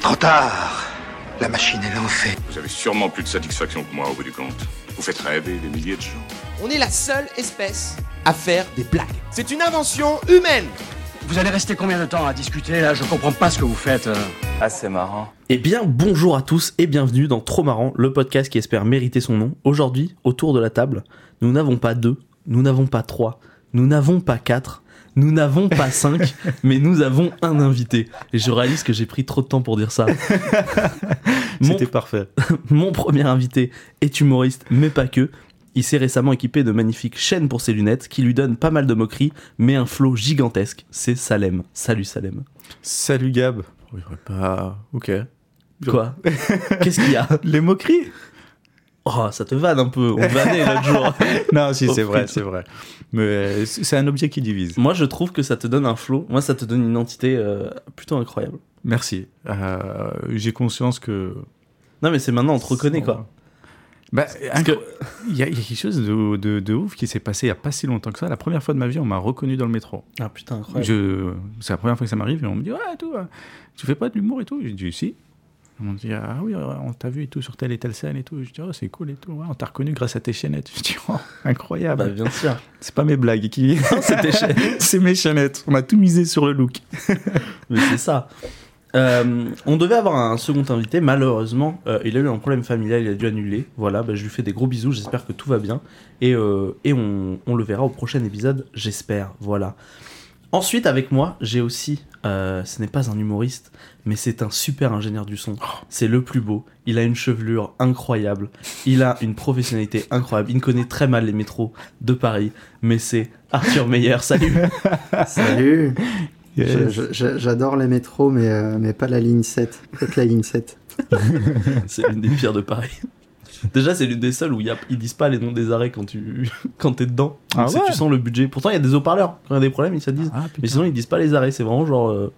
Trop tard. La machine est lancée. Vous avez sûrement plus de satisfaction que moi au bout du compte. Vous faites rêver des milliers de gens. On est la seule espèce à faire des blagues. C'est une invention humaine. Vous allez rester combien de temps à discuter là? Je comprends pas ce que vous faites. euh. Ah, c'est marrant. Eh bien, bonjour à tous et bienvenue dans Trop Marrant, le podcast qui espère mériter son nom. Aujourd'hui, autour de la table, nous n'avons pas deux, nous n'avons pas trois, nous n'avons pas quatre, nous n'avons pas cinq, mais nous avons un invité. Et je réalise que j'ai pris trop de temps pour dire ça. C'était parfait. Mon premier invité est humoriste, mais pas que. Il s'est récemment équipé de magnifiques chaînes pour ses lunettes qui lui donnent pas mal de moqueries, mais un flow gigantesque. C'est Salem. Salut Salem. Salut Gab. Oui, pas. Ok. Quoi? Qu'est-ce qu'il y a? Les moqueries? Oh, ça te vanne un peu. On vannait l'autre jour. Non, si, c'est vrai, c'est vrai. Mais euh, c'est un objet qui divise. Moi, je trouve que ça te donne un flow. Moi, ça te donne une identité euh, plutôt incroyable. Merci. Euh, J'ai conscience que. Non, mais c'est maintenant, on te reconnaît, quoi. Bah, Parce que- il y, a il y a quelque chose de, de- de ouf qui s'est passé il y a pas si longtemps que ça. La première fois de ma vie, on m'a reconnu dans le métro. Ah putain, incroyable. C'est la première fois que ça m'arrive et on me dit ouais tout, euh, tu fais pas de l'humour et tout? J'ai dit si. On m'a dit ah oui on t'a vu et tout sur telle et telle scène et tout. Je dis oh c'est cool et tout. Ouais, on t'a reconnu grâce à tes chaînettes. Je dis oh, incroyable. Bah, bien sûr. c'est pas mes blagues qui. c'est mes chaînettes. On a tout misé sur le look. Mais c'est ça. Euh, on devait avoir un second invité, malheureusement, euh, il a eu un problème familial, il a dû annuler. Voilà, bah, je lui fais des gros bisous, j'espère que tout va bien. Et, euh, et on, on le verra au prochain épisode, j'espère. Voilà. Ensuite, avec moi, j'ai aussi, ce n'est pas un humoriste, mais c'est un super ingénieur du son. C'est le plus beau. Il a une chevelure incroyable. Il a une professionnalité incroyable. Il connaît très mal les métros de Paris, mais c'est Arthur Meyer. Salut. Salut Yes. J'adore les métros, mais, euh, mais pas la ligne 7. Peut-être la ligne 7. C'est l'une des pires de Paris. Déjà, c'est l'une des seules où il y a- ils disent pas les noms des arrêts quand tu quand t'es dedans. Ah ouais tu sens le budget. Pourtant, il y a des haut-parleurs. Quand il y a des problèmes, ils se disent. Ah, Mais sinon, ils disent pas les arrêts. C'est vraiment genre, euh,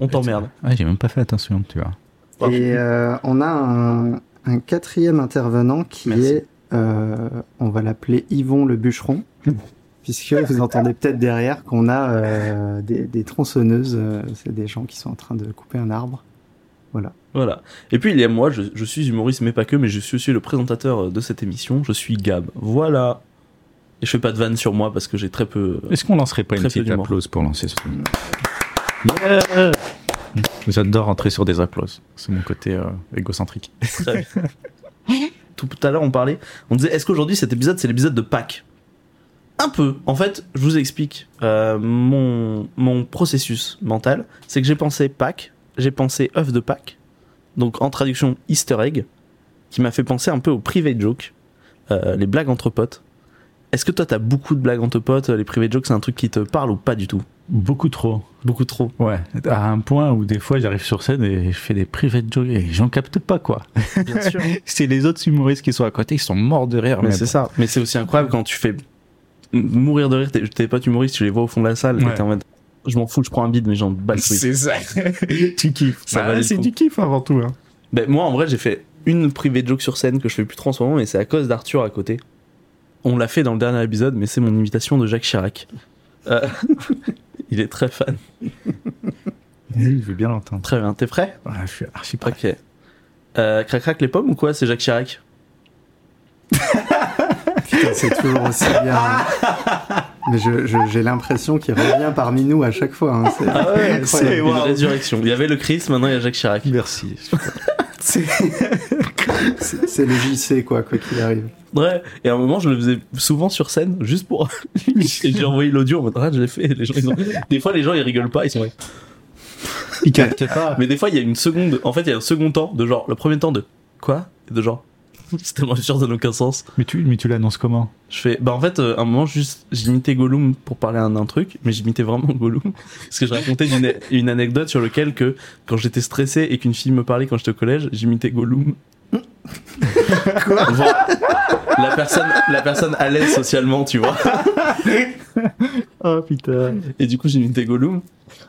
on t'emmerde. Ah, j'ai même pas fait attention, tu vois. Et euh, on a un, un quatrième intervenant qui Merci. est, euh, on va l'appeler Yvon le bûcheron, puisque vous entendez peut-être derrière qu'on a euh, des, des tronçonneuses. euh, C'est des gens qui sont en train de couper un arbre. Voilà. Voilà. Et puis il y a moi. Je, je suis humoriste, mais pas que. Mais je suis aussi le présentateur de cette émission. Je suis Gab. Voilà. Et je fais pas de vanne sur moi parce que j'ai très peu. Est-ce qu'on lancerait pas une petite applause pour lancer ce Yeah J'adore rentrer sur des applauses. C'est mon côté euh, égocentrique. Tout à l'heure, on parlait. On disait, est-ce qu'aujourd'hui, cet épisode, c'est l'épisode de Pâques? Un peu. En fait, je vous explique. Euh, mon, mon processus mental, c'est que j'ai pensé Pâques, j'ai pensé œuf de Pâques, donc en traduction Easter egg, qui m'a fait penser un peu au private joke, euh, les blagues entre potes. Est-ce que toi, t'as beaucoup de blagues entre potes? Les private jokes, c'est un truc qui te parle ou pas du tout? Beaucoup trop. Beaucoup trop. Ouais, à un point où des fois j'arrive sur scène et je fais des private jokes et j'en capte pas quoi. Bien sûr. C'est les autres humoristes qui sont à côté, ils sont morts de rire. Mais c'est ça. Mais c'est aussi incroyable quand tu fais mourir de rire tes, tes potes humoristes, tu les vois au fond de la salle, et Ouais. t'es en mode je m'en fous, je prends un bide, mais j'en bats le. C'est ça. tu kiffes. Ça Bah, c'est du kiff avant tout. Hein. Ben, moi, en vrai, j'ai fait une private joke sur scène que je fais plus trop en ce moment, mais c'est à cause d'Arthur à côté. On l'a fait dans le dernier épisode, mais c'est mon imitation de Jacques Chirac. Euh, il est très fan. Je veux bien l'entendre. Très bien. T'es prêt? Ouais, je suis archi prêt. Ok. Euh, crac crac les pommes ou quoi? C'est Jacques Chirac Putain, c'est toujours aussi bien. hein. Mais je- je- j'ai l'impression qu'il revient parmi nous à chaque fois. hein. C'est Ah ouais, une résurrection. Il y avait le Christ, maintenant il y a Jacques Chirac. Merci. C'est c'est le JC, quoi, quoi qu'il arrive. Ouais, et à un moment, je le faisais souvent sur scène, juste pour. et j'ai envoyé l'audio en mode, ah, je l'ai fait. Les gens, ils ont... Des fois, les gens, ils rigolent pas, ils sont. Il capte pas. Mais des fois, il y a une seconde. En fait, il y a un second temps de genre, le premier temps de. Quoi? De genre. C'est tellement sûr, ça n'a aucun sens. Mais tu, mais tu l'annonces comment? Je fais. Bah, en fait, euh, à un moment, juste, j'imitais Gollum pour parler d'un truc, mais j'imitais vraiment Gollum. Parce que je racontais une, une anecdote sur lequel que, quand j'étais stressé et qu'une fille me parlait quand j'étais au collège, j'imitais Gollum. Quoi la personne, la personne à l'aise socialement, tu vois. Oh putain. Et du coup, j'ai imité Gollum.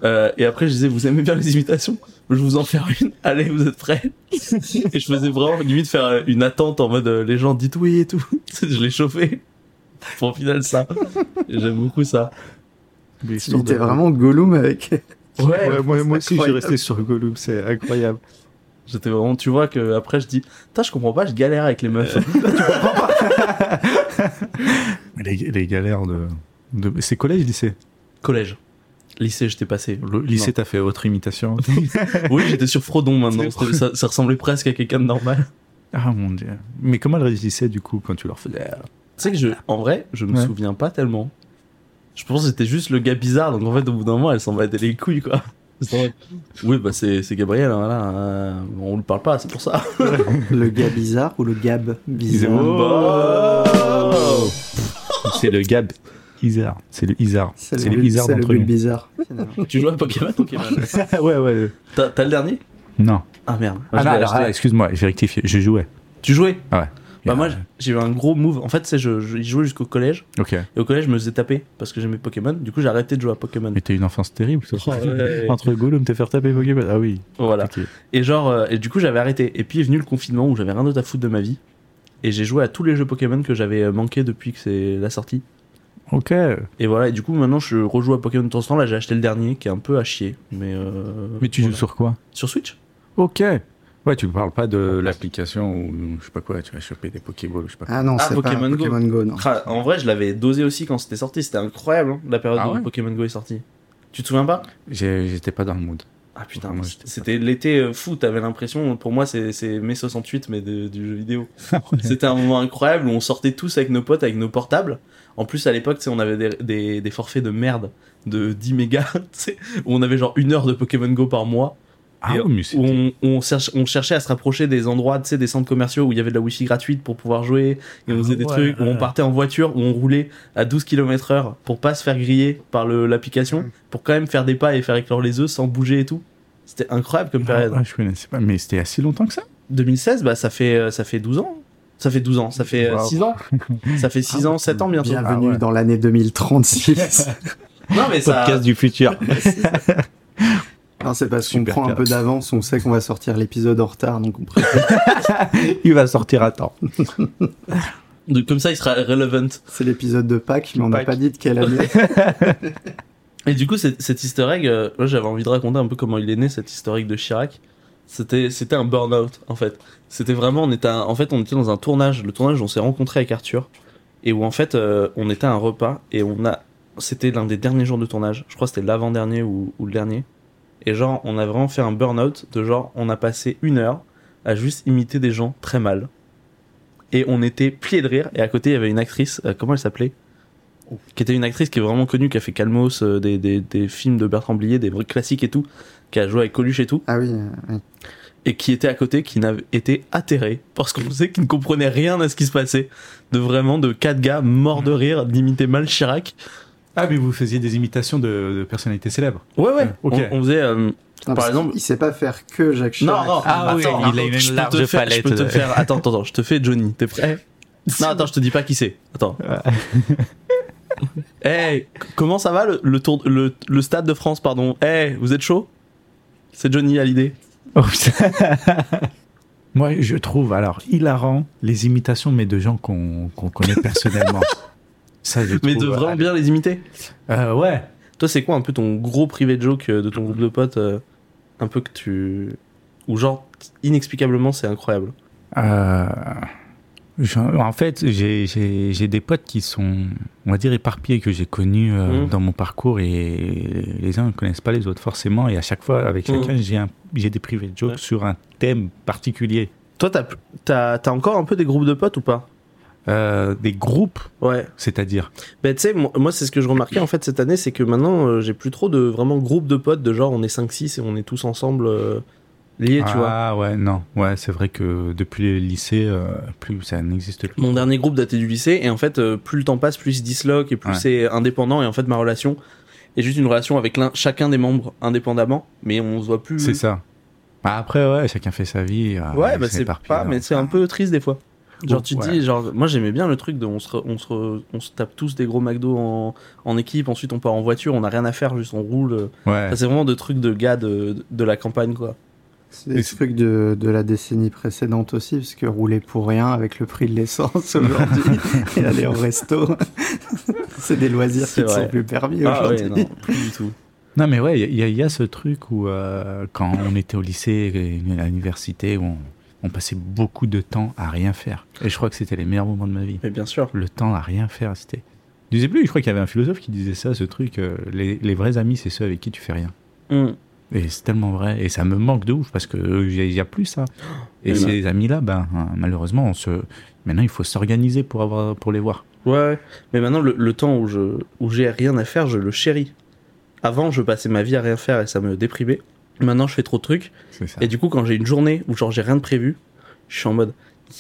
Euh, et après, je disais, vous aimez bien les imitations? Je vais vous en faire une. Allez, vous êtes prêts? Et je faisais vraiment limite faire euh, une attente en mode euh, les gens dites oui et tout. je l'ai chauffé. Pour au final ça. J'aime beaucoup ça. Mais était vraiment Gollum avec. Ouais. Ouais, moi, moi aussi, j'ai resté sur Gollum, c'est incroyable. J'étais vraiment, tu vois que après je dis, putain, je comprends pas, je galère avec les meufs. Les, les galères de. de... C'est collège, lycée? Collège. Lycée, j'étais passé. Le lycée, t'as fait autre imitation? Oui, j'étais sur Frodon maintenant. Ça, ça ressemblait presque à quelqu'un de normal. Ah mon dieu. Mais comment elle réagissait du coup quand tu leur faisais. Tu sais que je, en vrai, je me Ouais. souviens pas tellement. Je pense que c'était juste le gars bizarre, donc en fait, au bout d'un moment, elle s'en battait les couilles, quoi. Oui, bah c'est c'est Gabriel, hein, voilà. euh, on lui parle pas, c'est pour ça. Le gars bizarre ou le gab bizarre Oh C'est le Gab Isard. C'est le Isard. C'est le d'entre bizarre. finalement. tu joues à Pokémon Pokémon ouais, ouais. T'as t'as le dernier? Non. Ah merde. Moi, Ah, je non, alors, ah, excuse-moi, j'ai rectifié. Je jouais. Tu jouais? Ah ouais. Bah Ah, moi, j'ai eu un gros move. En fait, c'est je, je j'y jouais jusqu'au collège. Ok. Et au collège, je me faisais taper parce que j'aimais Pokémon. Du coup, j'ai arrêté de jouer à Pokémon. Mais t'as une enfance terrible. toi. Oh, ouais. Entre Gollum, te faire taper Pokémon. Ah oui. Voilà. Et genre, euh, et du coup, j'avais arrêté. Et puis est venu le confinement où j'avais rien d'autre à foutre de ma vie. Et j'ai joué à tous les jeux Pokémon que j'avais euh, manqué depuis que c'est la sortie. Ok. Et voilà, et du coup, maintenant, je rejoue à Pokémon de temps en temps. Là, j'ai acheté le dernier qui est un peu à chier. Mais, euh, Mais tu voilà. joues sur quoi? Sur Switch Ok. Ouais, tu parles pas de l'application ou je sais pas quoi, tu vas choper des Pokéballs, je sais pas. Ah non, Ah, c'est pas Pokémon Go. Pokémon Go, non. Ah, En vrai, je l'avais dosé aussi quand c'était sorti. C'était incroyable, hein, la période Ah où ouais Pokémon Go est sorti. Tu te souviens pas? J'étais pas dans le mood. Ah putain, Moi, c'était- l'été euh, fou, t'avais l'impression, pour moi c'est c'est mai 68 mais de- du jeu vidéo. C'était un moment incroyable où on sortait tous avec nos potes, avec nos portables. En plus à l'époque, on avait des, des, des forfaits de merde de 10 mégas, où on avait genre une heure de Pokémon Go par mois. Ah, Et ouais, mais où c'était- on, on, cherche- on cherchait à se rapprocher des endroits, tu sais, des centres commerciaux où il y avait de la wifi gratuite pour pouvoir jouer. Et on Ah faisait des ouais. trucs où on partait en voiture, où on roulait à 12 km heure pour pas se faire griller par l'application, pour quand même faire des pas et faire éclore les œufs sans bouger et tout. C'était incroyable comme période. Ah, ouais, je connaissais pas, mais c'était il y a si longtemps que ça? 2016, bah ça fait, euh, ça fait 12 ans. Ça fait 12 ans, ça fait euh, Wow. 6 ans. Ça fait 6 ans, 7 ans bientôt. Bienvenue Ah ouais. dans l'année 2036. Non mais ça... du futur. non, c'est parce qu'on prend un peu d'avance, on sait qu'on va sortir l'épisode en retard, donc on préfère. il va sortir à temps. de- comme ça il sera relevant. C'est l'épisode de Pâques, mais on n'a Pâques. pas dit de quelle année. Et du coup, cet, cet easter egg, euh, moi j'avais envie de raconter un peu comment il est né, cet easter egg de Chirac. C'était, c'était un burn-out, en fait. C'était vraiment, on était, un- en fait, on était dans un tournage, le tournage où on s'est rencontré avec Arthur, et où en fait, euh, on était à un repas, et on a, c'était l'un des derniers jours de tournage, je crois que c'était l'avant-dernier ou, ou le dernier, et genre, on a vraiment fait un burn-out de genre, on a passé une heure à juste imiter des gens très mal, et on était pliés de rire, et à côté, il y avait une actrice, euh, comment elle s'appelait? Qui était une actrice qui est vraiment connue, qui a fait Calmos, euh, des, des, des films de Bertrand Blier, des vrais classiques et tout, qui a joué avec Coluche et tout, Ah oui, euh, oui. et qui était à côté, qui n'avait été atterré, parce qu'on sait qu'il ne comprenait rien à ce qui se passait, de vraiment de quatre gars morts de rire, d'imiter mal Chirac. Ah, mais vous faisiez des imitations de, de personnalités célèbres. Ouais, ouais, ok. on, on faisait... euh, Non, Par exemple- Il sait pas faire que Jacques Chirac. Non, non, Ah oui, attends, il a une large te faire, Je peux te de- faire... Attends, attends, attends, je te fais Johnny, t'es prêt? Non, attends, je te dis pas qui c'est. Attends. hey, comment ça va le, le, tour, le, le stade de France, pardon? Hey, vous êtes chaud? C'est Johnny à l'idée. Oh. Moi, je trouve alors hilarant les imitations, mais de gens qu'on qu'on connaît personnellement. Ça, je Mais trouve, de vraiment bien les imiter. euh, ouais. Toi, c'est quoi un peu ton gros privé joke euh, de ton groupe de potes euh, Un peu que tu. Ou genre, inexplicablement, c'est incroyable? Euh, je- en fait, j'ai- j'ai j'ai des potes qui sont, on va dire, éparpillés, que j'ai connus euh, Mhm. dans mon parcours et les uns ne connaissent pas les autres forcément. Et à chaque fois, avec Mhm. chacun, j'ai un- j'ai des privés jokes Ouais. sur un thème particulier. Toi, t'as t'as- t'as encore un peu des groupes de potes ou pas? Euh, des groupes, Ouais. c'est-à-dire. Ben, tu sais, moi, c'est ce que je remarquais en fait cette année, c'est que maintenant, euh, j'ai plus trop de vraiment groupes de potes, de genre on est 5-6 et on est tous ensemble euh, liés, tu vois. Ah ouais, non. Ouais, c'est vrai que depuis le lycée, euh, plus ça n'existe plus. Mon dernier groupe datait du lycée, et en fait, plus le temps passe, plus il se disloque, et plus Ouais. c'est indépendant, et en fait, ma relation est juste une relation avec l'un, chacun des membres indépendamment, mais on se voit plus. C'est ça. Bah, après, ouais, chacun fait sa vie. Ouais, bah c'est pas, mais c'est un peu triste des fois. Genre, tu dis, genre, moi j'aimais bien le truc de on se, re- on se, re- on se tape tous des gros McDo en, en équipe, ensuite on part en voiture, on n'a rien à faire, juste on roule. Ouais. Enfin, c'est vraiment de trucs de gars de, de la campagne, quoi. C'est des trucs de, de la décennie précédente aussi, parce que rouler pour rien avec le prix de l'essence aujourd'hui et aller au resto, c'est des loisirs qui ne sont plus permis Ah ouais, aujourd'hui. non, plus du tout. Non, mais ouais, il y, a- il y a ce truc où, euh, quand on était au lycée et à l'université, où on, on passait beaucoup de temps à rien faire. Et je crois que c'était les meilleurs moments de ma vie. Mais bien sûr. Le temps à rien faire, c'était. Je disais plus, je crois qu'il y avait un philosophe qui disait ça, ce truc, euh, les, les vrais amis, c'est ceux avec qui tu fais rien. Mm. Et c'est tellement vrai. Et ça me manque de ouf parce que euh, n'y a, plus ça. Et Oui, ces amis-là, ben, hein, malheureusement, on se... maintenant, il faut s'organiser pour, avoir, pour les voir. Ouais. Mais maintenant, le, le temps où je où j'ai rien à faire, je le chéris. Avant, je passais ma vie à rien faire et ça me déprimait. Maintenant, je fais trop de trucs. Et du coup, quand j'ai une journée où genre j'ai rien de prévu, je suis en mode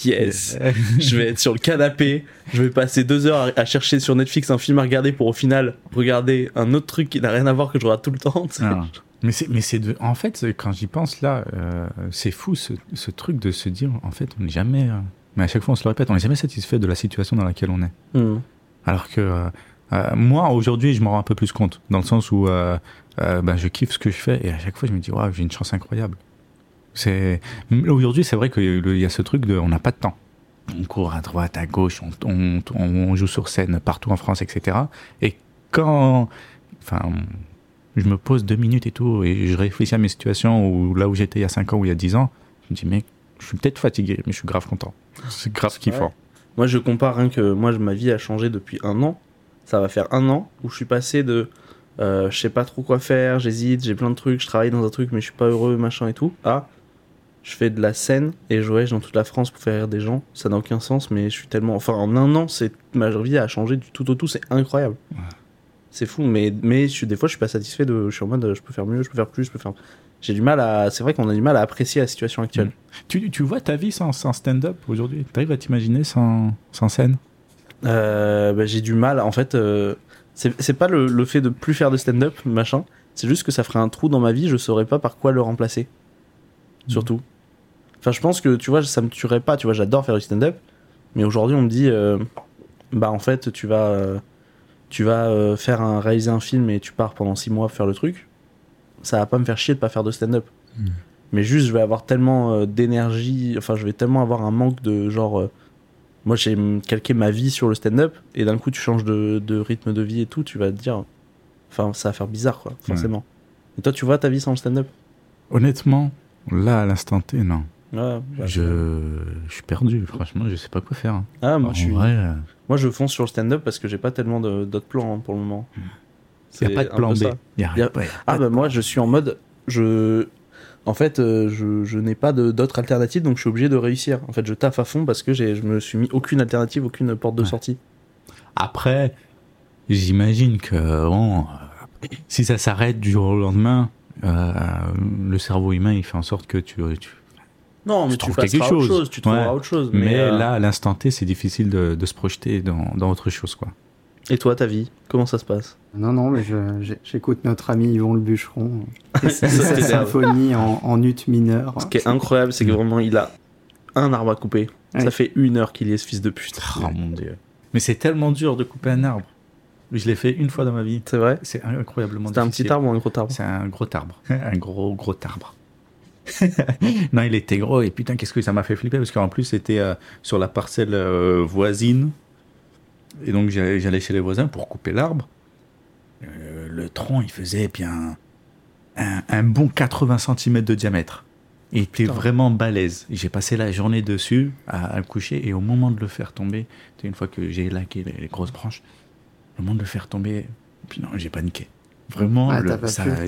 yes. je vais être sur le canapé, je vais passer deux heures à, à chercher sur Netflix un film à regarder pour au final regarder un autre truc qui n'a rien à voir que je regarde tout le temps. Ah. Mais c'est, mais c'est de, en fait, quand j'y pense là, euh, c'est fou ce, ce truc de se dire, en fait, on n'est jamais, euh, mais à chaque fois on se le répète, on n'est jamais satisfait de la situation dans laquelle on est. Mm. Alors que euh, moi, aujourd'hui, je m'en rends un peu plus compte, dans le sens où euh, ben, je kiffe ce que je fais, et à chaque fois, je me dis, waouh, j'ai une chance incroyable. C'est aujourd'hui, c'est vrai qu'il y a ce truc de, on n'a pas de temps. On court à droite, à gauche, on, on, on- joue sur scène partout en France, etc. Et quand, enfin, je me pose deux minutes et tout, et je réfléchis à mes situations où là où j'étais il y a 5 ans ou il y a 10 ans, je me dis, mec, je suis peut-être fatigué, mais je suis grave content. C'est grave kiffant. Moi, je compare rien que moi, ma vie a changé depuis un an. Ça va faire un an où je suis passé de euh, je sais pas trop quoi faire, j'hésite, j'ai plein de trucs, je travaille dans un truc mais je suis pas heureux, machin et tout. À je fais de la scène et je voyage dans toute la France pour faire rire des gens. Ça n'a aucun sens, mais je suis tellement. Enfin, en un an, c'est ma vie a changé du tout au tout, c'est incroyable. C'est fou, mais, mais je suis, des fois, je suis pas satisfait de. Je suis en mode, je peux faire mieux, je peux faire plus, je peux faire. J'ai du mal à. C'est vrai qu'on a du mal à apprécier la situation actuelle. Tu, tu vois ta vie sans, sans stand-up aujourd'hui? T'arrives à t'imaginer sans, sans scène? Euh, bah, j'ai du mal. En fait, euh, c'est pas le, le fait de plus faire de stand-up, machin. C'est juste que ça ferait un trou dans ma vie, je saurais pas par quoi le remplacer. Surtout. Enfin, je pense que, tu vois, ça me tuerait pas. Tu vois, j'adore faire du stand-up. Mais aujourd'hui, on me dit, euh, bah, en fait, tu vas, euh, tu vas euh, faire un, réaliser un film et tu pars pendant six mois faire le truc. Ça va pas me faire chier de pas faire de stand-up. Mais juste, je vais avoir tellement euh, d'énergie. Enfin, je vais tellement avoir un manque de genre. Moi, j'ai calqué ma vie sur le stand-up, et d'un coup, tu changes de, de rythme de vie et tout, tu vas te dire. Enfin, ça va faire bizarre, quoi, forcément. Et toi, tu vois ta vie sans le stand-up? Honnêtement, là, à l'instant T, non. Bah, Je, je suis perdu, franchement, je sais pas quoi faire. hein. Ah, moi, En je suis... vrai, euh, moi, je fonce sur le stand-up parce que j'ai pas tellement d'autres plans hein, pour le moment. y a C'est pas de un plan peu B. Y a Y a- a Ah, bah, moi, je suis en mode. Je. En fait, euh, je, je n'ai pas d'autres alternatives, donc je suis obligé de réussir. En fait, je taffe à fond parce que je me suis mis aucune alternative, aucune porte de Ouais. sortie. Après, j'imagine que bon, euh, si ça s'arrête du jour au lendemain, euh, le cerveau humain, il fait en sorte que tu. tu- Non, mais Tu tu, quelque chose. chose. Tu trouveras Ouais. autre chose. Mais, euh, là, à l'instant T, c'est difficile de, de se projeter dans, dans autre chose, quoi. Et toi, ta vie Comment ça se passe? Non, non, mais j'écoute notre ami Yvon le bûcheron. Et sa symphonie en, en ut mineur. Ce qui est incroyable, c'est que vraiment, il a un arbre à couper. Ça fait une heure qu'il y est, ce fils de pute. Oh mon dieu. Mais c'est tellement dur de couper un arbre. Je l'ai fait une fois dans ma vie. C'est vrai? C'est incroyablement C'était un petit arbre ou un gros arbre? C'est un gros arbre. un gros, gros arbre. non, il était gros et putain, qu'est-ce que ça m'a fait flipper parce qu'en plus, c'était euh, sur la parcelle euh, voisine. Et donc, j'allais chez les voisins pour couper l'arbre. Euh, le tronc, il faisait bien un, un bon 80 cm de diamètre. Il était Putain. vraiment balèze. J'ai passé la journée dessus à, à le coucher et au moment de le faire tomber, une fois que j'ai laqué les, les grosses branches, au moment de le faire tomber, puis non, j'ai paniqué. Vraiment, Ah,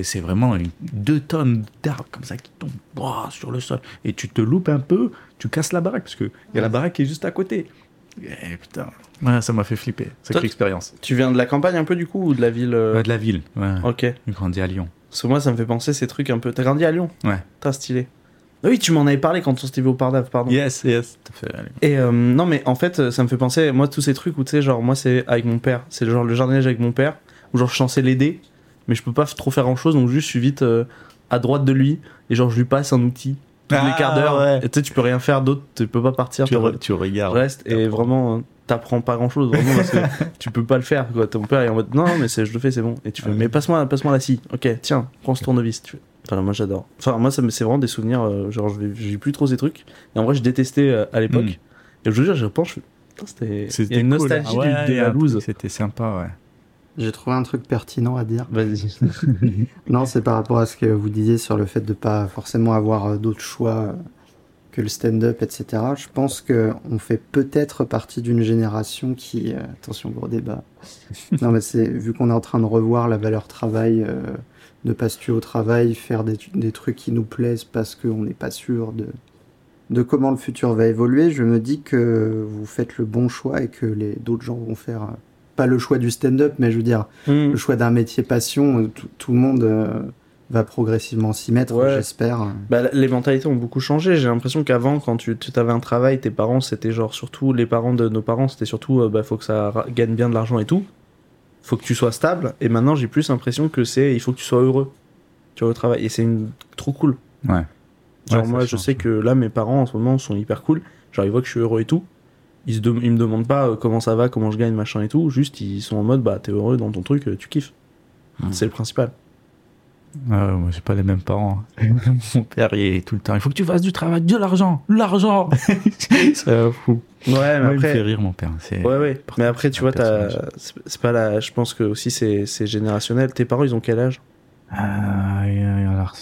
c'est vraiment une- deux tonnes d'arbres comme ça qui tombent sur le sol. Et tu te loupes un peu, tu casses la baraque, parce qu'il y a la baraque qui est juste à côté. Et putain, ouais, ça m'a fait flipper. Toi, expérience. Tu viens de la campagne un peu du coup ou de la ville euh Ouais, de la ville, ouais. Ok. J'ai grandi à Lyon. Parce que moi, ça me fait penser ces trucs un peu. T'as grandi à Lyon? Ouais. T'as stylé. Ah oui, tu m'en avais parlé quand on s'était vu au Pardave, pardon. Yes, yes. Fait. Et euh, non, mais en fait, euh, ça me fait penser, moi, tous ces trucs où tu sais, genre, moi, c'est avec mon père. C'est genre le jardinage avec mon père, où genre, je suis censé l'aider, mais je peux pas trop faire grand chose, donc juste, je suis vite euh, à droite de lui, et genre, je lui passe un outil tous les Ah, quarts d'heure. ouais. Tu sais, tu peux rien faire d'autre, tu peux pas partir. Tu, re- tu regardes. reste, et vraiment, t'apprends pas grand chose, vraiment, parce que tu peux pas le faire, quoi. Ton père est en mode, non, mais je le fais, c'est bon. Et tu fais, mais passe-moi passe la scie. Ok, tiens, prends ce tournevis. Tu fais. Enfin, moi, j'adore. Enfin, moi, ça c'est vraiment des souvenirs, euh, genre, j'ai plus trop ces trucs. Et en vrai, je détestais euh, à l'époque. Mm. Et je veux dire, je pense, je c'était. Une cool. nostalgie Ah ouais, du- de la loose. C'était sympa, ouais. J'ai trouvé un truc pertinent à dire. Vas-y. Non, c'est par rapport à ce que vous disiez sur le fait de pas forcément avoir euh, d'autres choix euh, que le stand-up, etc. Je pense que on fait peut-être partie d'une génération qui, euh, attention gros débat. non, mais c'est vu qu'on est en train de revoir la valeur travail, euh, de pas se tuer au travail, faire des, des trucs qui nous plaisent parce qu'on n'est pas sûr de de comment le futur va évoluer. Je me dis que vous faites le bon choix et que les d'autres gens vont faire euh, pas le choix du stand-up, mais je veux dire Hmm. le choix d'un métier passion, euh, tout, tout le monde euh, va progressivement s'y mettre, Ouais. j'espère. Bah, les mentalités ont beaucoup changé. J'ai l'impression qu'avant, quand tu, tu avais un travail, tes parents, c'était genre surtout les parents de nos parents, c'était surtout euh, bah, faut que ça gagne bien de l'argent et tout. Faut que tu sois stable. Et maintenant, j'ai plus l'impression que c'est il faut que tu sois heureux. Tu vois, au travail. Et c'est une... trop cool. Ouais. Genre, Ouais, moi, je change. sais que là, mes parents en ce moment sont hyper cool. Genre, ils voient que je suis heureux et tout. Ils, ils me demandent pas euh, comment ça va, comment je gagne, machin et tout. Juste, ils sont en mode bah, t'es heureux dans ton truc, euh, tu kiffes. Hmm. C'est le principal. Ah ouais, moi, j'ai pas les mêmes parents. Mon père, il est tout le temps. Il faut que tu fasses du travail, de l'argent, l'argent. c'est fou. Ouais, mais Moi, il me après. fait rire, mon père. C'est... Ouais, ouais. Mais après, tu vois, c'est pas la. Je pense que aussi c'est générationnel. Tes parents, ils ont quel âge? Ah, et, euh, alors,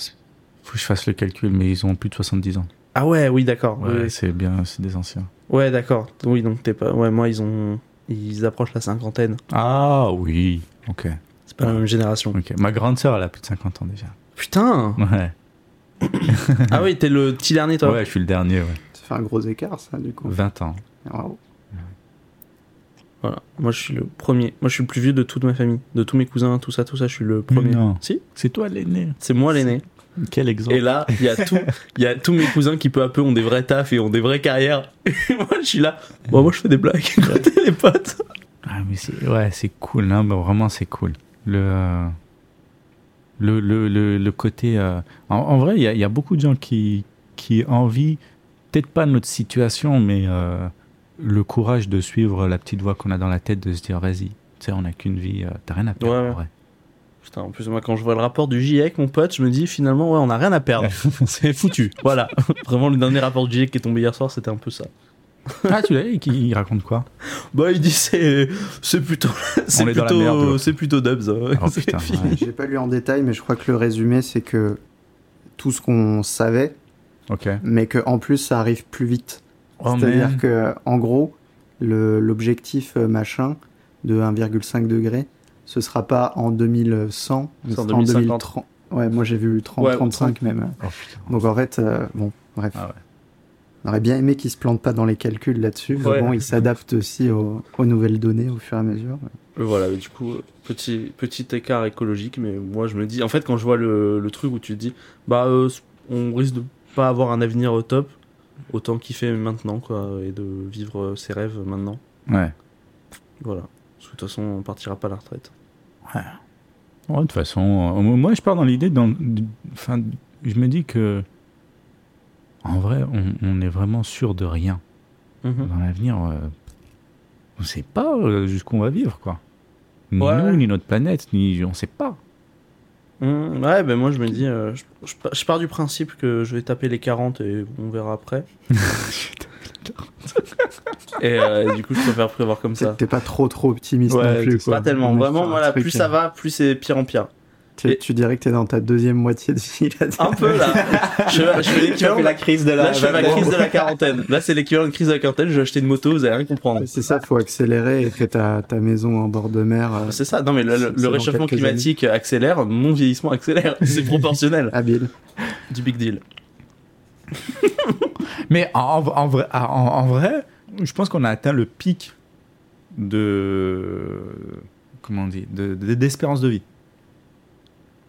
faut que je fasse le calcul, mais ils ont plus de 70 ans. Ah ouais, oui, d'accord. Ouais, Oui, c'est bien, c'est des anciens. Ouais, d'accord. Oui, donc t'es pas. Ouais, moi, ils ont. Ils approchent la cinquantaine. Ah oui, ok. C'est pas la même génération. ok. Ma grande sœur, elle a plus de 50 ans déjà. Putain Ouais. Ah oui, t'es le petit dernier, toi Ouais, je suis le dernier, ouais. Ça fait un gros écart, ça, du coup. 20 ans. Waouh. Voilà. Moi, je suis le premier. Moi, je suis le plus vieux de toute ma famille. De tous mes cousins, tout ça, tout ça, je suis le premier. Non. Si? C'est toi l'aîné. C'est moi l'aîné. Quel exemple. Et là, il y a tout, il y a tous mes cousins qui peu à peu ont des vrais tafs et ont des vraies carrières. Et moi, je suis là. Bon, moi, je fais des blagues côté les potes. Ah, mais c'est, ouais, c'est cool, hein, bah, vraiment, c'est cool. Le, euh, le, le, le, le côté. euh, en, en vrai, il y a, il y a beaucoup de gens qui, qui envient, peut-être pas notre situation, mais euh, le courage de suivre la petite voix qu'on a dans la tête, de se dire, vas-y, tu sais, on n'a qu'une vie, euh, t'as rien à perdre. Ouais. en vrai. Putain, en plus, moi, quand je vois le rapport du GIEC, mon pote, je me dis finalement, ouais, on a rien à perdre. C'est foutu. Voilà. Vraiment, le dernier rapport du GIEC qui est tombé hier soir, c'était un peu ça. Ah, tu l'as il raconte quoi? Bah, il dit c'est, c'est plutôt, c'est plutôt, c'est plutôt Dubs. hein. Oh, ouais. J'ai pas lu en détail, mais je crois que le résumé, c'est que tout ce qu'on savait, mais que en plus, ça arrive plus vite. Oh, C'est-à-dire que, en gros, le- l'objectif euh, machin de 1,5 degré, ce sera pas en 2100, mais en ce sera en 2050. 2030. Ouais, moi j'ai vu 30, Ouais, ou 35 même. Oh. Donc en fait, euh, bon, bref. Ah ouais. On aurait bien aimé qu'ils se plantent pas dans les calculs là-dessus. mais Ouais. bon, ils s'adaptent aussi aux, aux nouvelles données au fur et à mesure. Euh, Voilà, mais du coup, petit, petit écart écologique, mais moi je me dis, en fait, quand je vois le, le truc où tu te dis, bah, euh, on risque de pas avoir un avenir au top, autant kiffer maintenant, quoi, et de vivre ses rêves maintenant. Ouais. Voilà. Parce que de toute façon, on partira pas à la retraite. Ouais, de toute façon, euh, moi je pars dans l'idée, dans, enfin, je me dis que, en vrai, on, on est vraiment sûr de rien. Mhm. Dans l'avenir, euh, on ne sait pas euh, jusqu'où on va vivre, quoi. Ni Ouais. nous, ni notre planète, ni on sait pas. Mmh, ouais, ben moi je me dis, euh, je, je pars du principe que je vais taper les 40 et on verra après. et euh, du coup, je préfère prévoir comme ça. T'es pas trop trop optimiste non Ouais, plus. c'est quoi. pas tellement. On Vraiment, voilà, plus ça va, plus c'est pire en pire. Tu, tu dirais que t'es dans ta deuxième moitié de vie là. Un peu là. je, je fais l'équivalent. la crise de Là, je fais ma crise de la quarantaine. Là, c'est l'équivalent de crise de la quarantaine. Je vais acheter une moto, vous allez rien comprendre. C'est ça, faut accélérer et que ta, ta maison en bord de mer. euh, C'est ça. Non, mais le, réchauffement climatique accélère, mon vieillissement accélère. C'est proportionnel. habile. Du big deal. Mais en, en vrai, en, en vrai, je pense qu'on a atteint le pic de. Comment on dit de- de- D'espérance de, vie.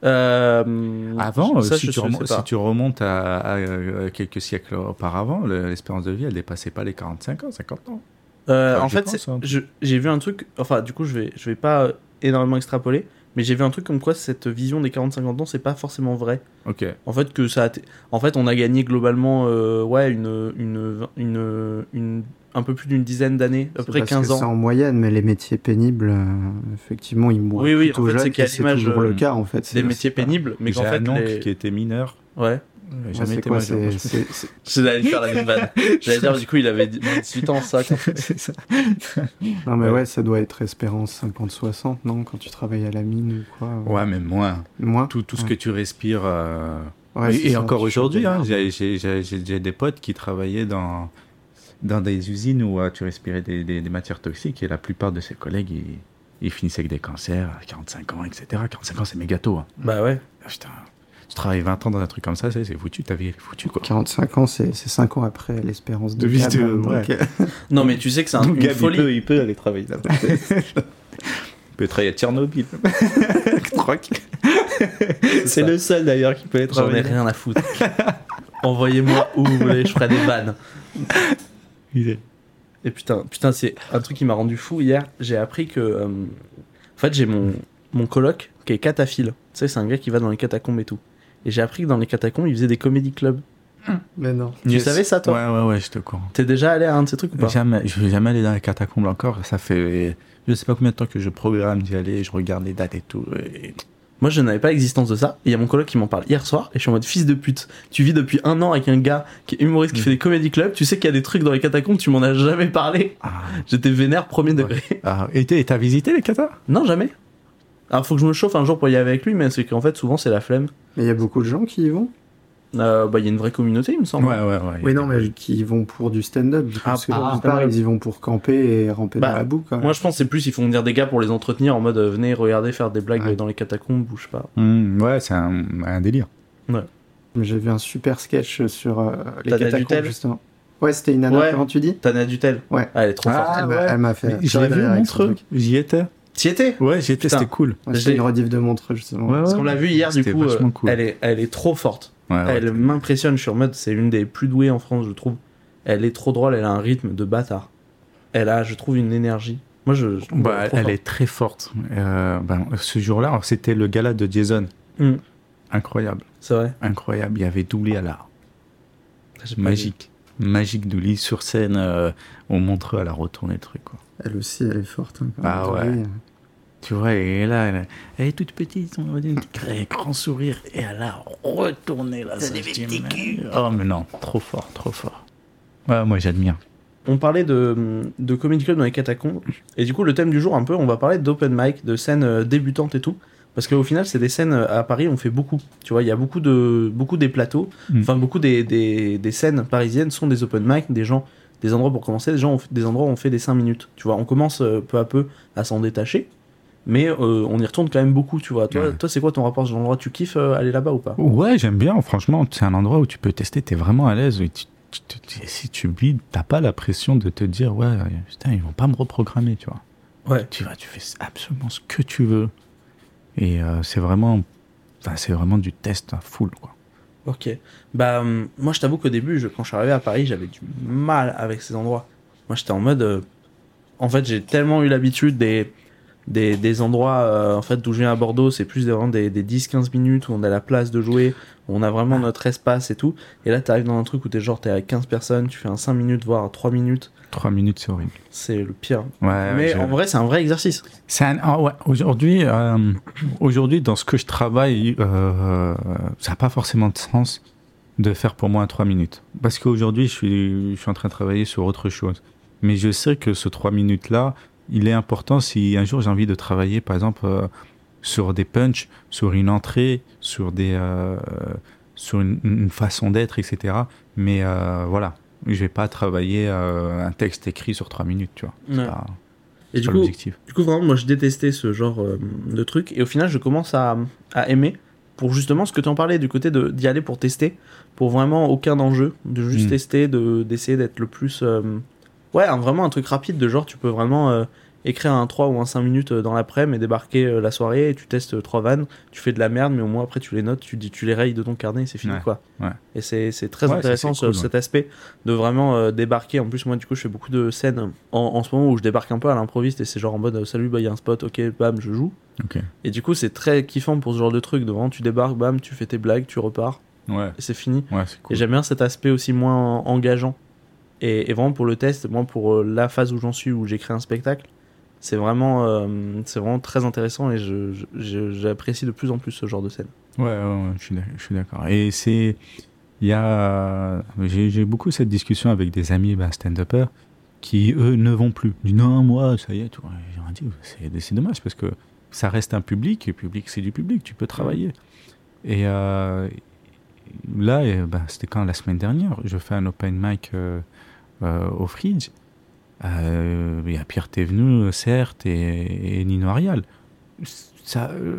Euh, Avant, ça, si, tu remontes, pas. si tu remontes à, à, quelques siècles auparavant, le- l'espérance de vie, elle dépassait pas les 45 ans, 50 ans. Euh, Enfin, en fait, hein. j'ai vu un truc. Enfin, du coup, je vais, je vais pas énormément extrapoler, mais j'ai vu un truc comme quoi cette vision des 40-50 ans, c'est pas forcément vrai. Ok. En fait, que ça, a en fait, on a gagné globalement, euh, ouais, une, une, une, une- un peu plus d'une dizaine d'années, à peu près parce 15 que C'est ans. en moyenne, mais les métiers pénibles, euh, effectivement, ils mourent Oui, oui, plutôt en fait, jeunes, c'est toujours euh, le cas en fait. Des métiers pénibles, mais qu'en fait, un oncle les... qui était mineur. ouais. Ouais, c'est été quoi majeur. c'est- c'est- c'est- J'allais faire la même vanne. J'allais dire, du coup, il avait 18 ans, ça. quand- C'est ça. Non, mais Ouais. ouais, ça doit être espérance 50-60, non Quand tu travailles à la mine ou quoi euh, Ouais, mais moins. Moins Tout, tout ce Ouais. que tu respires. euh, Ouais, et c'est et ça, encore aujourd'hui, hein, j'ai j'ai- j'ai- j'ai- j'ai des potes qui travaillaient dans, dans des usines où euh, tu respirais des, des- des matières toxiques et la plupart de ses collègues, ils, ils finissaient avec des cancers à 45 ans, etc. 45 ans, c'est méga tôt. hein. Bah ouais. Ah, Putain, tu travailles 20 ans dans un truc comme ça, c'est c'est foutu, ta vie est foutue. Quoi. 45 ans, c'est 5 ans après l'espérance de, De vie de- ouais. euh, Non, mais tu sais que c'est un, Donc, une Gab, il folie. peut, il peut aller travailler là-bas. il peut travailler à Tchernobyl. C'est le seul d'ailleurs qui peut être J'en ai rien à foutre. Envoyez-moi où vous voulez, je ferai des vannes. Et putain, putain c'est un truc qui m'a rendu fou hier. J'ai appris que. euh, en fait, j'ai mon, mon coloc qui est cataphile. Tu sais, c'est un gars qui va dans les catacombes et tout. Et j'ai appris que dans les catacombes, il faisait des comédie clubs. Mais non. Tu savais ça, toi Ouais, ouais, ouais, je te courant. T'es déjà allé à un de ces trucs ou pas Jamais, je vais jamais aller dans les catacombes encore. Ça fait, je sais pas combien de temps que je programme d'y aller. Je regarde les dates et tout. et- Moi, je n'avais pas l'existence de ça. Et il y a mon coloc qui m'en parle hier soir. Et je suis en mode fils de pute. Tu vis depuis un an avec un gars qui est humoriste, qui Mm. fait des comédie clubs. Tu sais qu'il y a des trucs dans les catacombes, tu m'en as jamais parlé. Ah, J'étais vénère premier degré. ah, et t'as visité les catas? Non, jamais. Alors, faut que je me chauffe un jour pour y aller avec lui, mais c'est qu'en fait, souvent, c'est la flemme. Mais il y a beaucoup de gens qui y vont Euh, bah, il y a une vraie communauté, il me semble. ouais, ouais. Oui, non, mais qui y vont pour du stand-up. du coup, Ah, parce que ah, la plupart, stand-up. ils y vont pour camper et ramper Bah, dans la boue. Quoi. Moi, je pense que c'est plus, ils font venir des gars pour les entretenir en mode euh, venez, regardez, faire des blagues Ouais. dans les catacombes ou je sais pas. Mmh, ouais, c'est un, un délire. J'ai vu un super sketch sur euh, les Tana catacombes, Dutel justement. Ouais, c'était une nana, Ouais. comment tu dis? Tana Dutel. Ouais. Ah, elle est trop Ah, forte. Elle m'a- ouais. Elle m'a fait. Pleurer vu. J'y étais. T'y étais Ouais, j'y étais. C'était cool. Ouais, J'ai- C'était une rediff de Montreux, justement. Ouais, ouais. Parce qu'on l'a vu hier, du C'était coup, euh, vachement cool. elle, est, elle est trop forte. Ouais, ouais. Elle m'impressionne, je suis en mode, c'est l'une des plus douées en France, je trouve. Elle est trop drôle, elle a un rythme de bâtard. Elle a, je trouve, une énergie. Moi, je. Bah, elle est très forte. Euh, ben, ce jour-là, c'était le gala de Jason. Mm. Incroyable, C'est vrai. incroyable. Il y avait Douli à l'art. Pas Magique. Magique Douli sur scène. euh, on montre, elle a retourné le truc. Quoi. Elle aussi, elle est forte. hein, Ah ouais. Tu vois, et là, elle, elle est toute petite, on va dire, un grand sourire, et elle a retourné dis, mais- Oh, mais non, trop fort, trop fort. Ouais, moi j'admire. On parlait de, de Comedy Club dans les catacombes. Et du coup, le thème du jour, un peu, on va parler d'open mic, de scènes euh, débutantes et tout. Parce qu'au final, c'est des scènes euh, à Paris, on fait beaucoup. Tu vois, il y a beaucoup, de, beaucoup des plateaux, Mm. enfin, beaucoup des, des, des scènes parisiennes sont des open mic, des gens, des endroits pour commencer, des, gens, fait- des endroits où on fait des 5 minutes. Tu vois, on commence euh, peu à peu à s'en détacher. Mais euh, on y retourne quand même beaucoup, tu vois. Toi, Ouais. toi c'est quoi ton rapport à ce endroit Tu kiffes euh, aller là-bas ou pas? Ouais, j'aime bien, franchement, c'est un endroit où tu peux tester, t'es vraiment à l'aise. si tu bides, t'as pas la pression de te dire, ouais, putain, ils vont pas me reprogrammer, tu vois. Ouais. Tu vas, tu fais absolument ce que tu veux. Et euh, c'est vraiment, c'est vraiment du test à full, quoi. Ok. Bah, hum, moi, je t'avoue qu'au début, je- quand je suis arrivé à Paris, j'avais du mal avec ces endroits. Moi, j'étais en mode. euh, en fait, j'ai tellement eu l'habitude des, des, des endroits, euh, en fait, d'où je viens à Bordeaux, c'est plus vraiment des, des 10-15 minutes où on a la place de jouer, où on a vraiment notre espace et tout. Et là, t'arrives dans un truc où t'es genre, t'es avec 15 personnes, tu fais un 5 minutes, voire 3 minutes. Trois minutes, c'est horrible. C'est le pire. Ouais, Mais je- en vrai, c'est un vrai exercice. C'est un- ah ouais, aujourd'hui, euh, aujourd'hui, dans ce que je travaille, euh, ça n'a pas forcément de sens de faire pour moi un 3 minutes. Parce qu'aujourd'hui, je suis, je suis en train de travailler sur autre chose. Mais je sais que ce 3 minutes-là, il est important si un jour j'ai envie de travailler, par exemple, euh, sur des punchs, sur une entrée, sur, des, sur une, une façon d'être, etc. Mais euh, voilà, je vais pas travailler euh, un texte écrit sur 3 minutes, tu vois. C'est Ouais. pas, Et du coup, l'objectif. Du coup, vraiment, moi, je détestais ce genre euh, de truc. Et au final, je commence à, à aimer. Pour justement ce que tu en parlais, du côté de- d'y aller pour tester. Pour vraiment aucun enjeu. De juste Mm. tester, de- d'essayer d'être le plus. euh, ouais, un- vraiment un truc rapide. De genre, tu peux vraiment écrire un 3 ou un 5 minutes euh, dans l'après-midi et débarquer euh, la soirée. Et tu testes euh, trois vannes. Tu fais de la merde, mais au moins après, tu les notes. Tu, tu les rayes de ton carnet et c'est fini, Ouais, quoi. ouais. Et c'est très Ouais, intéressant cool, cet aspect de vraiment euh, débarquer. En plus, moi, du coup, je fais beaucoup de scènes en, en ce moment où je débarque un peu à l'improviste et c'est genre en mode euh, salut, bah il y a un spot, ok, bam, je joue. Et du coup, c'est très kiffant pour ce genre de truc. De vraiment, tu débarques, bam, tu fais tes blagues, tu repars Ouais, et c'est fini. Et j'aime bien cet aspect aussi moins en- engageant. Et, et vraiment pour le test, moi pour euh, la phase où j'en suis, où j'écris un spectacle, c'est vraiment, euh, c'est vraiment très intéressant et j'apprécie de plus en plus ce genre de scène. Ouais, ouais, ouais, je suis d'accord. Et c'est Il y a, j'ai beaucoup cette discussion avec des amis bah, stand-uppers qui, eux, ne vont plus. Ils disent non, moi, ça y est, tu vois. J'ai rien dit, c'est dommage parce que ça reste un public, et le public, c'est du public, tu peux travailler. Et euh, là, ben, c'était quand? La semaine dernière, je fais un open mic euh, au Fridge. Euh, Il y a Pierre Thévenoud, certes, et, et Nino Arial. Ça, euh,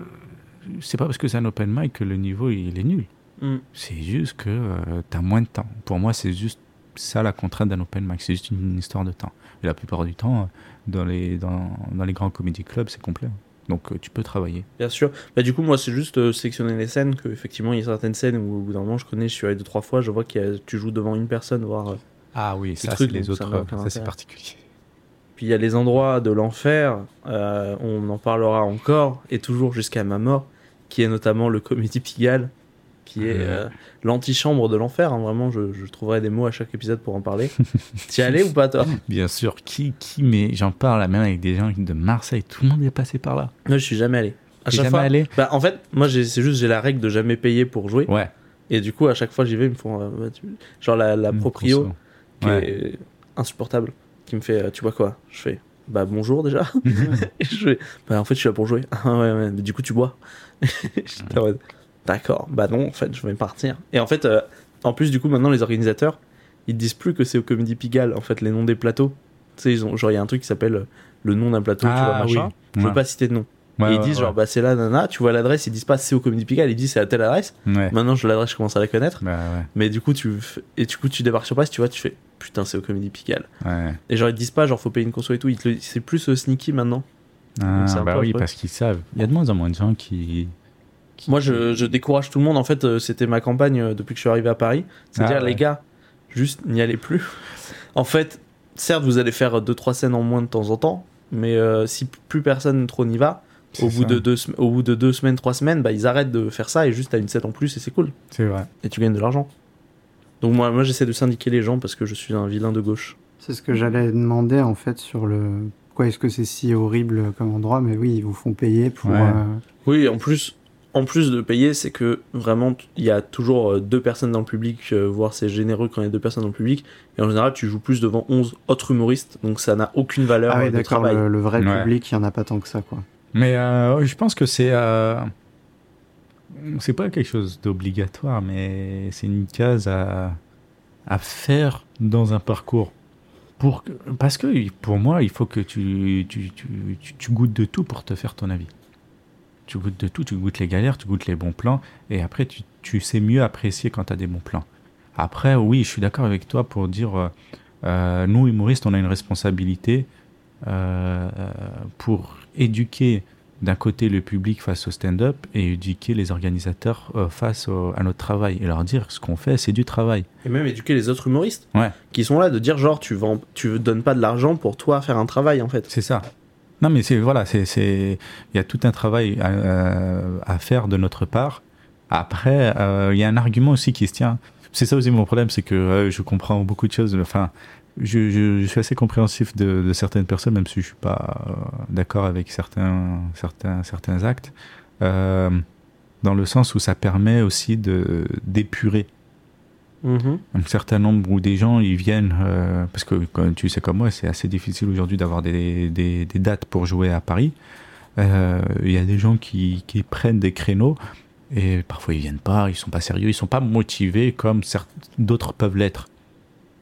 c'est pas parce que c'est un open mic que le niveau il est nul. Mm. C'est juste que tu as moins de temps. Pour moi, c'est juste ça la contrainte d'un open mic. C'est juste une, histoire de temps. Et la plupart du temps, euh, dans les, dans, dans les grands comedy clubs, c'est complet. Donc euh, tu peux travailler. Bien sûr. Bah, du coup, moi, c'est juste euh, sélectionner les scènes. Que, effectivement, il y a certaines scènes où, au bout d'un moment, je connais, je suis allé deux, trois fois, je vois que tu joues devant une personne, voire. Ah oui, ça, ça, c'est c'est les ça autres. Ça, c'est particulier. Puis il y a les endroits de l'enfer, euh, on en parlera encore, et toujours jusqu'à ma mort, qui est notamment le Comédie Pigalle, qui est euh, l'antichambre de l'enfer. hein. Vraiment, je, je trouverai des mots à chaque épisode pour en parler. T'y es allé ou pas, toi? Bien sûr, qui, qui, mais j'en parle même avec des gens de Marseille. Tout le monde est passé par là. Moi, je suis jamais allé. À chaque jamais fois, allé? Bah, en fait, moi, j'ai- c'est juste, j'ai la règle de jamais payer pour jouer. Ouais. Et du coup, à chaque fois, j'y vais, ils me font. euh, bah, Genre la, la proprio. Qui Ouais. est insupportable, qui me fait, euh, tu vois quoi Je fais, bah bonjour déjà. Et je fais, bah en fait, je suis là pour jouer. Ah ouais, ouais, mais du coup, tu bois. D'accord, bah non, en fait, je vais partir. Et en fait, euh, en plus, du coup, maintenant, les organisateurs, ils disent plus que c'est au Comédie Pigalle, en fait, les noms des plateaux. Tu sais, ils ont, genre, il y a un truc qui s'appelle euh, le nom d'un plateau, tu vois, Ah machin. oui. Je veux Ouais. pas citer de nom. Ouais, et ils ouais, disent, genre, ouais. bah c'est là, nana, tu vois l'adresse, ils disent pas c'est au Comédie Pigalle, ils disent c'est à telle adresse. Maintenant, je l'adresse, je commence à la connaître. Bah. Mais du coup, tu et du coup, tu débarques sur place, tu vois, tu fais putain, c'est au Comédie Pigalle. Et genre ils te disent pas genre faut payer une conso et tout, le- c'est plus euh, sneaky maintenant. Ah, c'est bah oui, parce qu'ils savent. Il y a de moins en moins de gens qui. qui- Moi, je, je décourage tout le monde. En fait, euh, c'était ma campagne euh, depuis que je suis arrivé à Paris. C'est-à-dire Ah ouais. les gars, juste n'y allez plus. en fait, certes, vous allez faire deux trois scènes en moins de temps en temps, mais euh, si plus personne trop n'y va. Au bout, ça. de deux, au bout de deux semaines, trois semaines, bah, ils arrêtent de faire ça et juste t'as une scène en plus et c'est cool. C'est vrai. Et tu gagnes de l'argent. Donc moi, moi j'essaie de syndiquer les gens parce que je suis un vilain de gauche. C'est ce que j'allais demander en fait sur le. Pourquoi est-ce que c'est si horrible comme endroit Mais oui, ils vous font payer pour. Ouais. euh, Oui, en plus, en plus de payer, c'est que vraiment, il y a toujours euh, deux personnes dans le public, euh, voire c'est généreux quand il y a deux personnes dans le public. Et en général, tu joues plus devant 11 autres humoristes, donc ça n'a aucune valeur Ah euh, de travail. le, le vrai Ouais. public, il n'y en a pas tant que ça, quoi. Mais euh, je pense que c'est. euh, C'est pas quelque chose d'obligatoire, mais c'est une case à, à faire dans un parcours. Pour parce que pour moi, il faut que tu, tu, tu, tu- goûtes de tout pour te faire ton avis. Tu goûtes de tout, tu goûtes les galères, tu goûtes les bons plans, et après, tu, tu sais mieux apprécier quand tu as des bons plans. Après, oui, je suis d'accord avec toi pour dire, euh, euh, nous, humoristes, on a une responsabilité pour éduquer d'un côté le public face au stand-up et éduquer les organisateurs euh, face au- à notre travail et leur dire ce qu'on fait, c'est du travail. Et même éduquer les autres humoristes Ouais. qui sont là, de dire genre, tu vends, tu donnes pas de l'argent pour toi faire un travail en fait. C'est ça. Non, mais c'est voilà, c'est c'est il y a tout un travail à, euh, à faire de notre part. Après, euh, il y a un argument aussi qui se tient. C'est ça aussi mon problème, c'est que euh, je comprends beaucoup de choses. Enfin, je, je- je suis assez compréhensif de, de certaines personnes, même si je suis pas euh, d'accord avec certains certains certains actes. Euh, dans le sens où ça permet aussi de d'épurer Mhm. un certain nombre où des gens ils viennent euh, parce que comme tu sais comme moi c'est assez difficile aujourd'hui d'avoir des, des, des dates pour jouer à Paris il y a des gens qui, qui prennent des créneaux et parfois ils viennent pas ils sont pas sérieux ils sont pas motivés comme d'autres peuvent l'être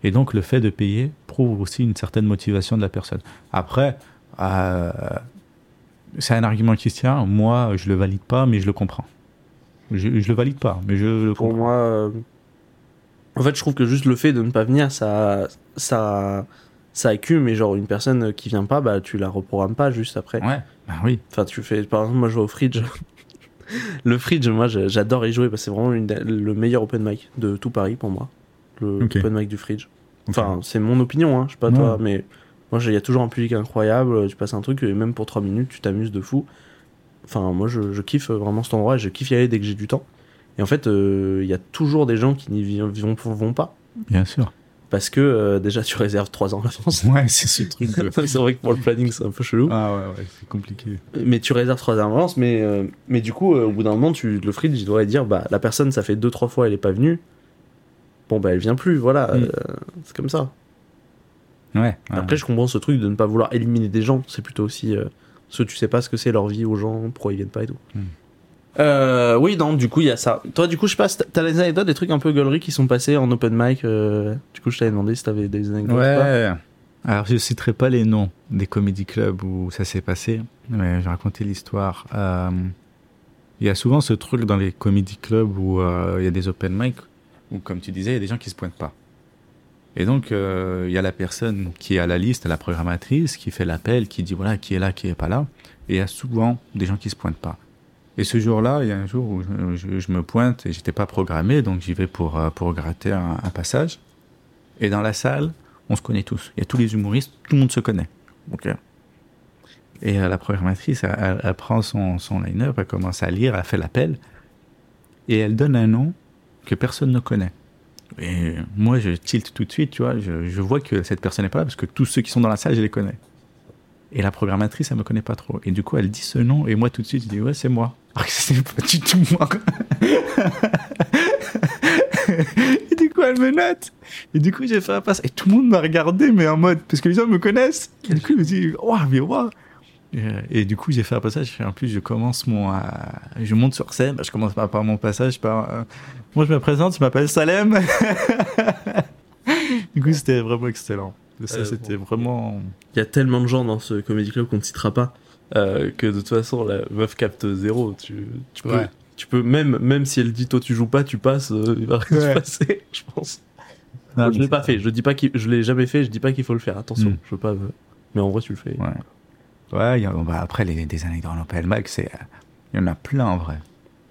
et donc le fait de payer prouve aussi une certaine motivation de la personne après euh, c'est un argument qui se tient moi je le valide pas mais je le comprends je, je le valide pas mais je le Pour comprends moi, euh, en fait, je trouve que juste le fait de ne pas venir, ça, ça, ça. Et genre, une personne qui vient pas, bah, tu la reprogrammes pas juste après. ouais bah oui Enfin, tu fais, par exemple, moi je vais au Fridge. le Fridge, moi j'adore y jouer parce que c'est vraiment une le meilleur open mic de tout Paris pour moi. Le Ok. open mic du Fridge. Enfin, c'est mon opinion, hein, je sais pas Ouais. toi, mais moi il y a toujours un public incroyable. Tu passes un truc et même pour 3 minutes, tu t'amuses de fou. Enfin, moi je, je kiffe vraiment cet endroit et je kiffe y aller dès que j'ai du temps. Et en fait, euh, il y a toujours des gens qui n'y vont, vont pas bien sûr parce que euh, déjà tu réserves 3 ans en avance. Ouais, c'est ce truc de. c'est vrai que pour le planning c'est un peu chelou. Ah ouais, ouais, c'est compliqué. Mais tu réserves trois heures en avance, mais, euh, mais du coup, au bout d'un moment, tu, le fridge, il devrait dire bah, la personne, ça fait deux, trois fois, elle est pas venue. Bon bah elle vient plus, voilà, Mm. euh, c'est comme ça. Ouais. ouais. Après, je comprends ce truc de ne pas vouloir éliminer des gens, c'est plutôt aussi euh, parce que tu sais pas ce que c'est leur vie aux gens, pourquoi ils viennent pas et tout. Mm. Euh, oui, non, du coup, il y a ça. Toi, du coup, je sais pas, si t'as- des anecdotes, des trucs un peu gueuleries qui sont passés en open mic. euh, du coup, je t'avais demandé si t'avais des anecdotes. ou pas. Ouais. Alors, je citerai pas les noms des comédie clubs où ça s'est passé, mais je vais raconter l'histoire. Euh, Il y a souvent ce truc dans les comédie clubs où il y a des open mic où, comme tu disais, il y a des gens qui se pointent pas. Et donc, euh, il y a la personne qui est à la liste, la programmatrice, qui fait l'appel, qui dit voilà, qui est là, qui est pas là. Et il y a souvent des gens qui se pointent pas. Et ce jour-là, il y a un jour où je, je- je me pointe et j'étais pas programmé, donc j'y vais pour, euh, pour gratter un, un passage. Et dans la salle, on se connaît tous. Il y a tous les humoristes, tout le monde se connaît. Ok. Et euh, la programmatrice, elle, elle- elle prend son, son line-up, elle commence à lire, elle fait l'appel, et elle donne un nom que personne ne connaît. Et moi, je tilte tout de suite, tu vois, je, vois que cette personne n'est pas là, parce que tous ceux qui sont dans la salle, je les connais. Et la programmatrice, elle me connaît pas trop. Et du coup, elle dit ce nom, et moi, tout de suite, je dis, ouais, c'est moi. Alors que c'est pas du tout moi. et du coup, elle me note. Et du coup, j'ai fait un passe. Et tout le monde m'a regardé, mais en mode, parce que les gens me connaissent. Et du coup, je me dis, waouh, mais waouh. Et, euh, Et du coup, j'ai fait un passage. En plus, je commence mon. euh, je monte sur scène. bah, Je commence par, par mon passage. Par, euh, moi, je me présente. Je m'appelle Salem. du coup, c'était vraiment excellent. Ça, c'était bon. vraiment. Il y a tellement de gens dans ce comedy club qu'on ne citera pas euh, que de toute façon, la meuf capte zéro. Tu, tu peux. Ouais. Tu peux même, même si elle dit toi tu joues pas, tu passes, il va rien se Ouais. passer, je pense. Non, je l'ai pas fait, je dis pas qu'il, je l'ai jamais fait, je dis pas qu'il faut le faire. Attention, Mm. je veux pas. Mais en vrai, tu le fais. Ouais. Ouais, y a- bah, après, les, des anecdotes en Open Mic, c'est. euh, Il y en a plein en vrai.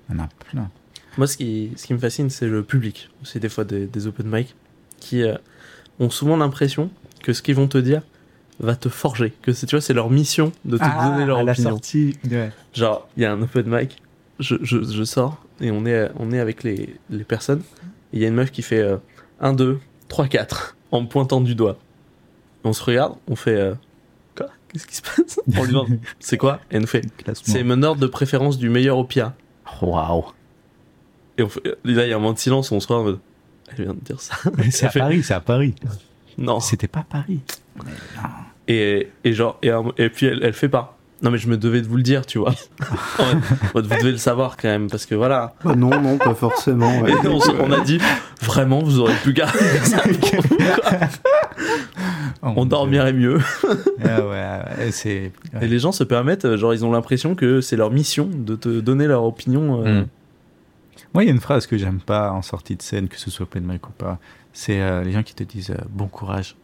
Il y en a plein. Moi, ce qui, ce qui me fascine, c'est le public. C'est des fois des, des open mic qui euh, ont souvent l'impression que ce qu'ils vont te dire va te forger. Que c'est, tu vois, c'est leur mission de te donner leur à la opinion. sortie. Ouais. Genre, il y a un open mic, je, je, je sors et on est, on est avec les, les personnes. Il y a une meuf qui fait euh, 1, 2, 3, 4 en me pointant du doigt. On se regarde, on fait euh, Qu'est-ce qui se passe On lui demande C'est quoi Et elle nous fait. C'est mon ordre de préférence du meilleur au pire. Waouh. Et on fait- là, il y a un moment de silence, on se regarde en mode Elle vient de dire ça. C'est à fait- Paris, c'est à Paris. Non. C'était pas Paris. Et, et genre, et, et puis elle, elle fait pas. Non, mais je me devais de vous le dire, tu vois. Vous devez le savoir quand même, parce que voilà. Bah non, non, pas forcément. ouais. Et on, on a dit, vraiment, vous aurez quoi. Oh, On dormirait mieux. Ah ouais, ouais, c'est. Et les gens se permettent, euh, genre, ils ont l'impression que c'est leur mission de te donner leur opinion. euh, Mm. Moi, il y a une phrase que j'aime pas en sortie de scène, que ce soit open mic ou pas. C'est euh, les gens qui te disent euh, bon courage.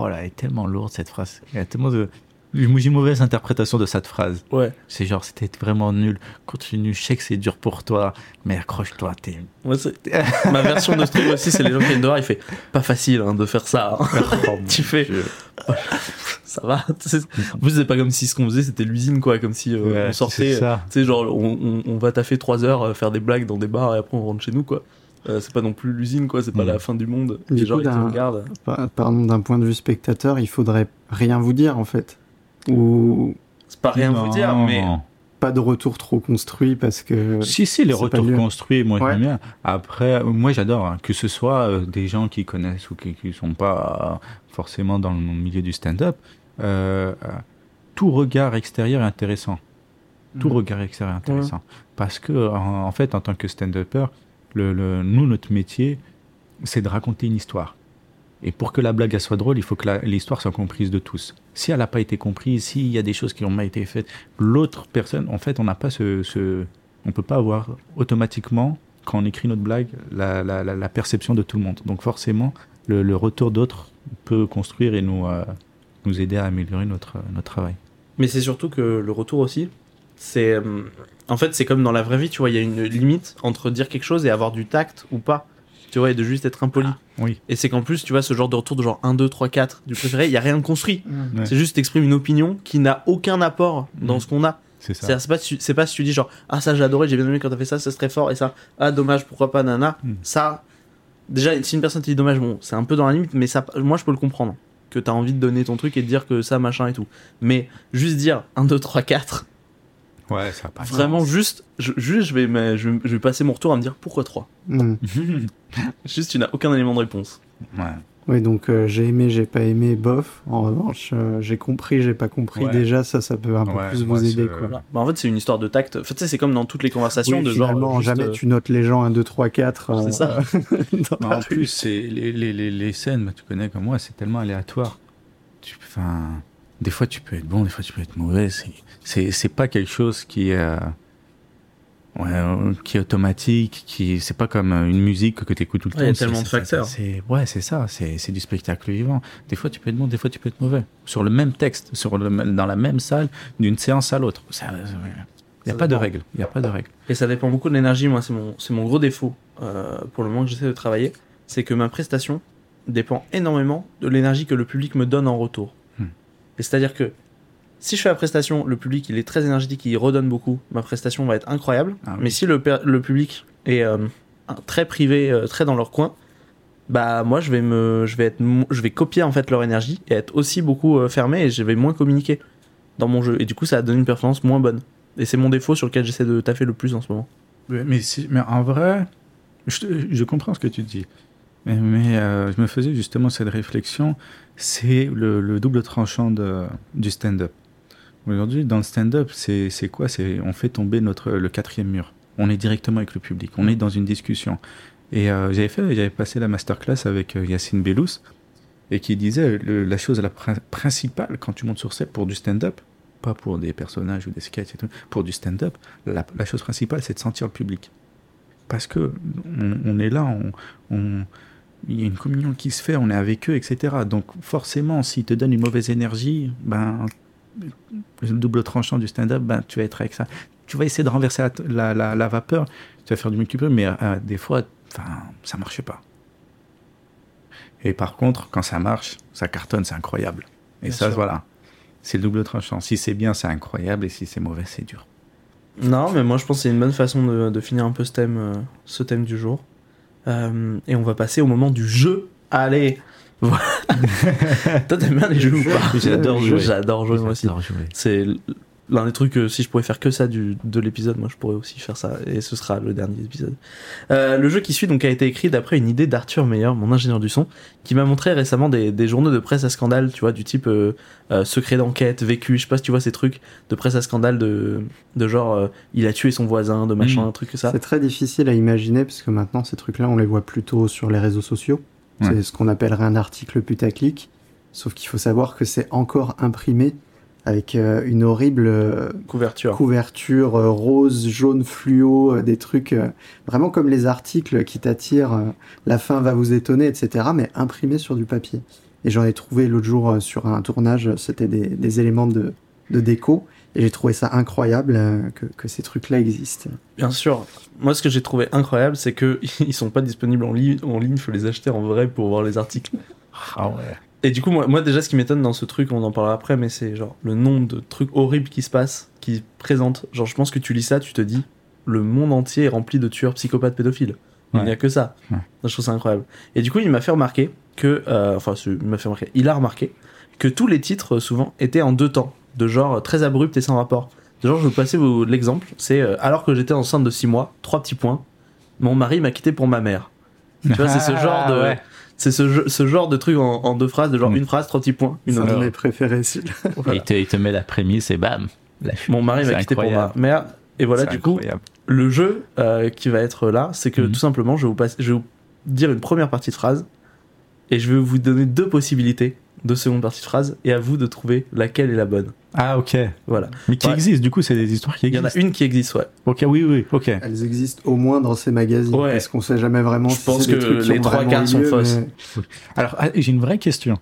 Oh là, elle est tellement lourde cette phrase. Il y a tellement de. J'ai une mauvaise interprétation de cette phrase. Ouais. C'est genre, c'était vraiment nul. Continue, je sais que c'est dur pour toi, mais accroche-toi. T'es... Ma version de ce truc aussi, c'est les gens qui viennent dehors, il fait pas facile hein, de faire ça. hein. tu fais, ça va. En plus, c'est pas comme si ce qu'on faisait c'était l'usine, quoi. Comme si euh, Ouais, on sortait. c'est ça. Tu sais, genre, on, on- on va taffer 3 heures, euh, faire des blagues dans des bars et après on rentre chez nous, quoi. Euh, c'est pas non plus l'usine, quoi. C'est pas Mm. la fin du monde. Du Les gens, coup, ils te d'un- regardent. Pa- Pardon, d'un point de vue spectateur, il faudrait rien vous dire en fait. Ou C'est pas rien vous dire, mais. pas de retour trop construit parce que. Si, si, les retours construits, moi Ouais. j'aime bien. Après, moi j'adore, hein, que ce soit euh, des gens qui connaissent ou qui ne sont pas euh, forcément dans le milieu du stand-up, euh, tout regard extérieur est intéressant. Tout Mhm. regard extérieur est intéressant. Parce que, en, en fait, en tant que stand-upper, le, le- nous, notre métier, c'est de raconter une histoire. Et pour que la blague soit drôle, il faut que l'histoire soit comprise de tous. Si elle n'a pas été comprise, s'il y a des choses qui n'ont pas été faites, l'autre personne, en fait, on n'a pas ce, ce- on peut pas avoir automatiquement quand on écrit notre blague la, la- la- la perception de tout le monde. Donc forcément, le, le retour d'autres peut construire et nous euh, nous aider à améliorer notre notre travail. Mais c'est surtout que le retour aussi, c'est. euh, En fait, c'est comme dans la vraie vie, tu vois, il y a une limite entre dire quelque chose et avoir du tact ou pas. Tu vois, et de juste être impoli. Oui. Et c'est qu'en plus, tu vois, ce genre de retour de genre 1, 2, 3, 4 du préféré, il y a rien de construit. Ouais. C'est juste t'exprimes une opinion qui n'a aucun apport dans Mhm. ce qu'on a. C'est ça. C'est pas, si- c'est pas si tu dis genre ah ça j'ai adoré, j'ai bien aimé quand t'as fait ça, ça c'est très fort et ça ah dommage pourquoi pas nana. Mhm. Ça déjà si une personne te dit dommage bon c'est un peu dans la limite mais ça moi je peux le comprendre que t'as envie de donner ton truc et de dire que ça machin et tout. Mais juste dire 1 2 3 4 Ouais, ça va pas. Vraiment, juste, je, juste je, vais, mais je, vais- je vais passer mon retour à me dire pourquoi 3 Hmm. Juste, tu n'as aucun élément de réponse. ouais. Oui, donc euh, j'ai aimé, j'ai pas aimé, bof. En revanche, euh, j'ai compris, j'ai pas compris. Ouais. Déjà, ça, ça peut un peu Ouais, plus vous aider, quoi. Voilà. Bah, en fait, c'est une histoire de tact. En fait, tu sais, c'est comme dans toutes les conversations Oui, de genre. juste, jamais euh, tu notes les gens 1, 2, 3, 4. C'est ça. Non, la en plus, c'est les, les, les, les scènes, bah, tu connais comme moi, c'est tellement aléatoire. Tu, enfin, des fois, tu peux être bon, des fois, tu peux être mauvais. C'est, pas quelque chose qui est, euh, ouais, euh, qui est automatique. Qui, c'est pas comme euh, une musique que tu écoutes tout le Ouais, il y a temps. Tellement de facteurs. C'est, ouais, c'est ça. C'est, du spectacle vivant. Des fois, tu peux être bon, des fois, tu peux être mauvais. Sur le même texte, sur le, dans la même salle, d'une séance à l'autre. Il n'y a pas de règle. Il n'y a pas de règle. Et ça dépend beaucoup de l'énergie. Moi, c'est mon, c'est mon gros défaut euh, pour le moment que j'essaie de travailler. C'est que ma prestation dépend énormément de l'énergie que le public me donne en retour. Et c'est-à-dire que si je fais la prestation, le public il est très énergétique, il redonne beaucoup, ma prestation va être incroyable. Ah oui. Mais si le, le public est euh, très privé, euh, très dans leur coin, bah moi je vais me, je vais être, je vais copier en fait leur énergie et être aussi beaucoup euh, fermé et je vais moins communiquer dans mon jeu. Et du coup, ça va donner une performance moins bonne. Et c'est mon défaut sur lequel j'essaie de taffer le plus en ce moment. Mais, si- mais en vrai, je comprends ce que tu dis. Mais, euh, je me faisais justement cette réflexion, c'est le, le double tranchant de, du stand-up. Aujourd'hui, dans le stand-up, c'est quoi? C'est On fait tomber notre, le quatrième mur. On est directement avec le public. On est dans une discussion. Et euh, j'avais fait, j'avais passé la masterclass avec euh, Yacine Bellous, et qui disait la chose la prin- principale quand tu montes sur scène pour du stand-up, pas pour des personnages ou des sketchs et tout, pour du stand-up, la, chose principale, c'est de sentir le public. Parce que on, est là, on- il y a une communion qui se fait, on est avec eux, etc. Donc forcément, s'ils te donnent une mauvaise énergie, ben, le double tranchant du stand-up, ben, tu vas être avec ça. Tu vas essayer de renverser la, la, la- la vapeur, tu vas faire du multiple, mais euh, des fois, ça marche pas. Et par contre, quand ça marche, ça cartonne, c'est incroyable. Et Bien ça, sûr. voilà, c'est le double tranchant. Si c'est bien, c'est incroyable, et si c'est mauvais, c'est dur. Non, mais moi je pense que c'est une bonne façon de, de finir un peu ce thème, euh, ce thème du jour. Euh, et on va passer au moment du jeu. Allez. Toi t'aimes bien les jeux ou pas? J'adore jouer. J'adore jouer moi aussi. C'est l'un des trucs, euh, si je pouvais faire que ça du, de l'épisode, moi je pourrais aussi faire ça. Et ce sera le dernier épisode. Euh, le jeu qui suit donc a été écrit d'après une idée d'Arthur Meyer, mon ingénieur du son, qui m'a montré récemment des, des journaux de presse à scandale, tu vois, du type euh, euh, secret d'enquête, vécu, je sais pas si tu vois ces trucs de presse à scandale de, de genre euh, il a tué son voisin, de machin, Mhm. un truc que ça. C'est très difficile à imaginer parce que maintenant ces trucs-là on les voit plutôt sur les réseaux sociaux. Ouais. C'est ce qu'on appellerait un article putaclic. Sauf qu'il faut savoir que c'est encore imprimé avec euh, une horrible euh, Couverture. couverture euh, rose, jaune fluo, euh, des trucs euh, vraiment comme les articles qui t'attirent. euh, la fin va vous étonner, etc. Mais imprimés sur du papier. Et j'en ai trouvé l'autre jour euh, sur un tournage. C'était des, des éléments de, de déco. Et j'ai trouvé ça incroyable euh, que, que ces trucs-là existent. Bien sûr. Moi, ce que j'ai trouvé incroyable, c'est que ils sont pas disponibles en, ligne en ligne. Faut les acheter en vrai pour voir les articles. Ah ouais. Et du coup, moi, moi déjà, ce qui m'étonne dans ce truc, on en parlera après, mais c'est genre le nombre de trucs horribles qui se passent, qui présentent. Genre, je pense que tu lis ça, tu te dis, le monde entier est rempli de tueurs, psychopathes, pédophiles. Il Ouais. n'y a que ça. Ouais. Je trouve ça incroyable. Et du coup, il m'a fait remarquer que, euh, enfin, il m'a fait remarquer, il a remarqué que tous les titres, euh, souvent, étaient en deux temps, de genre euh, très abrupt et sans rapport. De genre, je vais vous passer vous- l'exemple, c'est euh, alors que j'étais enceinte de 6 mois, trois petits points, mon mari m'a quitté pour ma mère. Tu vois, c'est ce genre de, Ah, ouais. C'est ce, jeu- ce genre de truc en, en deux phrases, de genre Mm. une phrase, trois petits points, une C'est un autre. de mes préférés, celui-là. Et il te, il te met la prémisse et bam. la. Mon mari C'est m'a quitté pour ma incroyable. mère. Et voilà, C'est du coup, le jeu euh, qui va être là, c'est que Mhm. tout simplement, je vais, vous passer, je vais vous dire une première partie de phrase et je vais vous donner deux possibilités de seconde partie de phrase et à vous de trouver laquelle est la bonne. Ah, ok. Voilà. Mais qui Ouais. existe, du coup, c'est des histoires qui Il y en existent. a une qui existe, ouais. Ok, oui, oui, ok. Elles existent au moins dans ces magazines. Ouais. Parce qu'on sait jamais vraiment Je si pense que trucs les trois quarts sont fausses. mais- Alors, ah, j'ai une vraie question.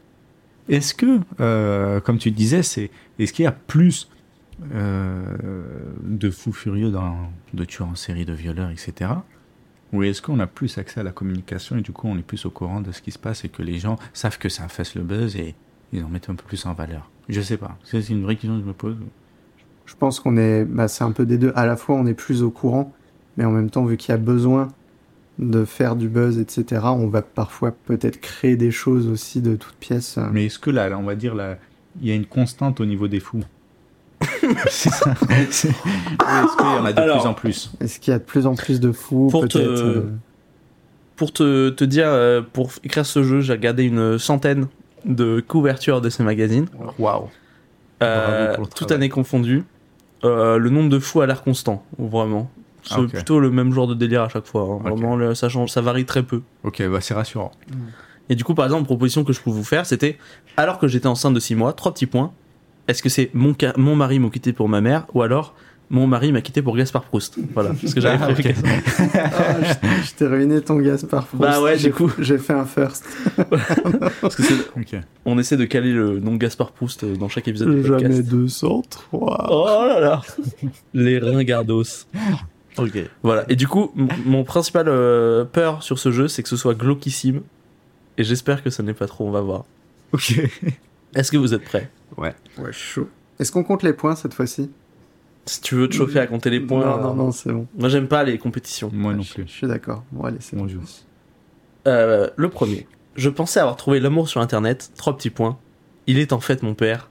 Est-ce que, euh, comme tu disais, c'est, est-ce qu'il y a plus euh, de fous furieux, dans, de tueurs en série, de violeurs, etc. Ou est-ce qu'on a plus accès à la communication et du coup on est plus au courant de ce qui se passe et que les gens savent que ça fasse le buzz et ils en mettent un peu plus en valeur? Je sais pas. C'est une vraie question que je me pose. Je pense qu'on est, bah, c'est un peu des deux. À la fois, on est plus au courant, mais en même temps, vu qu'il y a besoin de faire du buzz, etc., on va parfois peut-être créer des choses aussi de toutes pièces. Mais est-ce que là, là, on va dire, là, il y a une constante au niveau des fous? C'est ça. Est-ce qu'il y en a de Alors, plus en plus? Est-ce qu'il y a de plus en plus de fous Pour te- peut-être euh, Pour te, te dire, euh, pour écrire ce jeu, j'ai regardé une centaine de couvertures de ces magazines. Waouh. Euh, pour le toute année confondue. Euh, le nombre de fous a l'air constant, vraiment. C'est Ah, plutôt le même genre de délire à chaque fois. hein. Vraiment, le- ça change, ça varie très peu. Ok, bah c'est rassurant. Et du coup, par exemple, proposition que je pouvais vous faire, c'était alors que j'étais enceinte de 6 mois, trois petits points. Est-ce que c'est mon, mon mari m'a quitté pour ma mère ou alors mon mari m'a quitté pour Gaspard Proust Voilà, parce que j'avais Ah, prévu ok. ah, je je t'ai ruiné ton Gaspard Proust. Bah ouais, du J'ai- coup. J'ai fait un first. parce que on essaie de caler le nom de Gaspard Proust dans chaque épisode du podcast. Jamais 203. Oh là là Les ringardos. Ok. Voilà, et du coup, mon principal euh, peur sur ce jeu, c'est que ce soit glauquissime. Et j'espère que ça n'est pas trop, on va voir. Ok. Est-ce que vous êtes prêts? Ouais, chaud. Est-ce qu'on compte les points cette fois-ci? Si tu veux te chauffer à compter les points. Non, euh, non, non, c'est bon. Moi, j'aime pas les compétitions. Moi non Je- plus. Je suis d'accord. Bon, allez, c'est bon. Dieu. Euh, le premier. Je pensais avoir trouvé l'amour sur internet, trois petits points. Il est en fait mon père.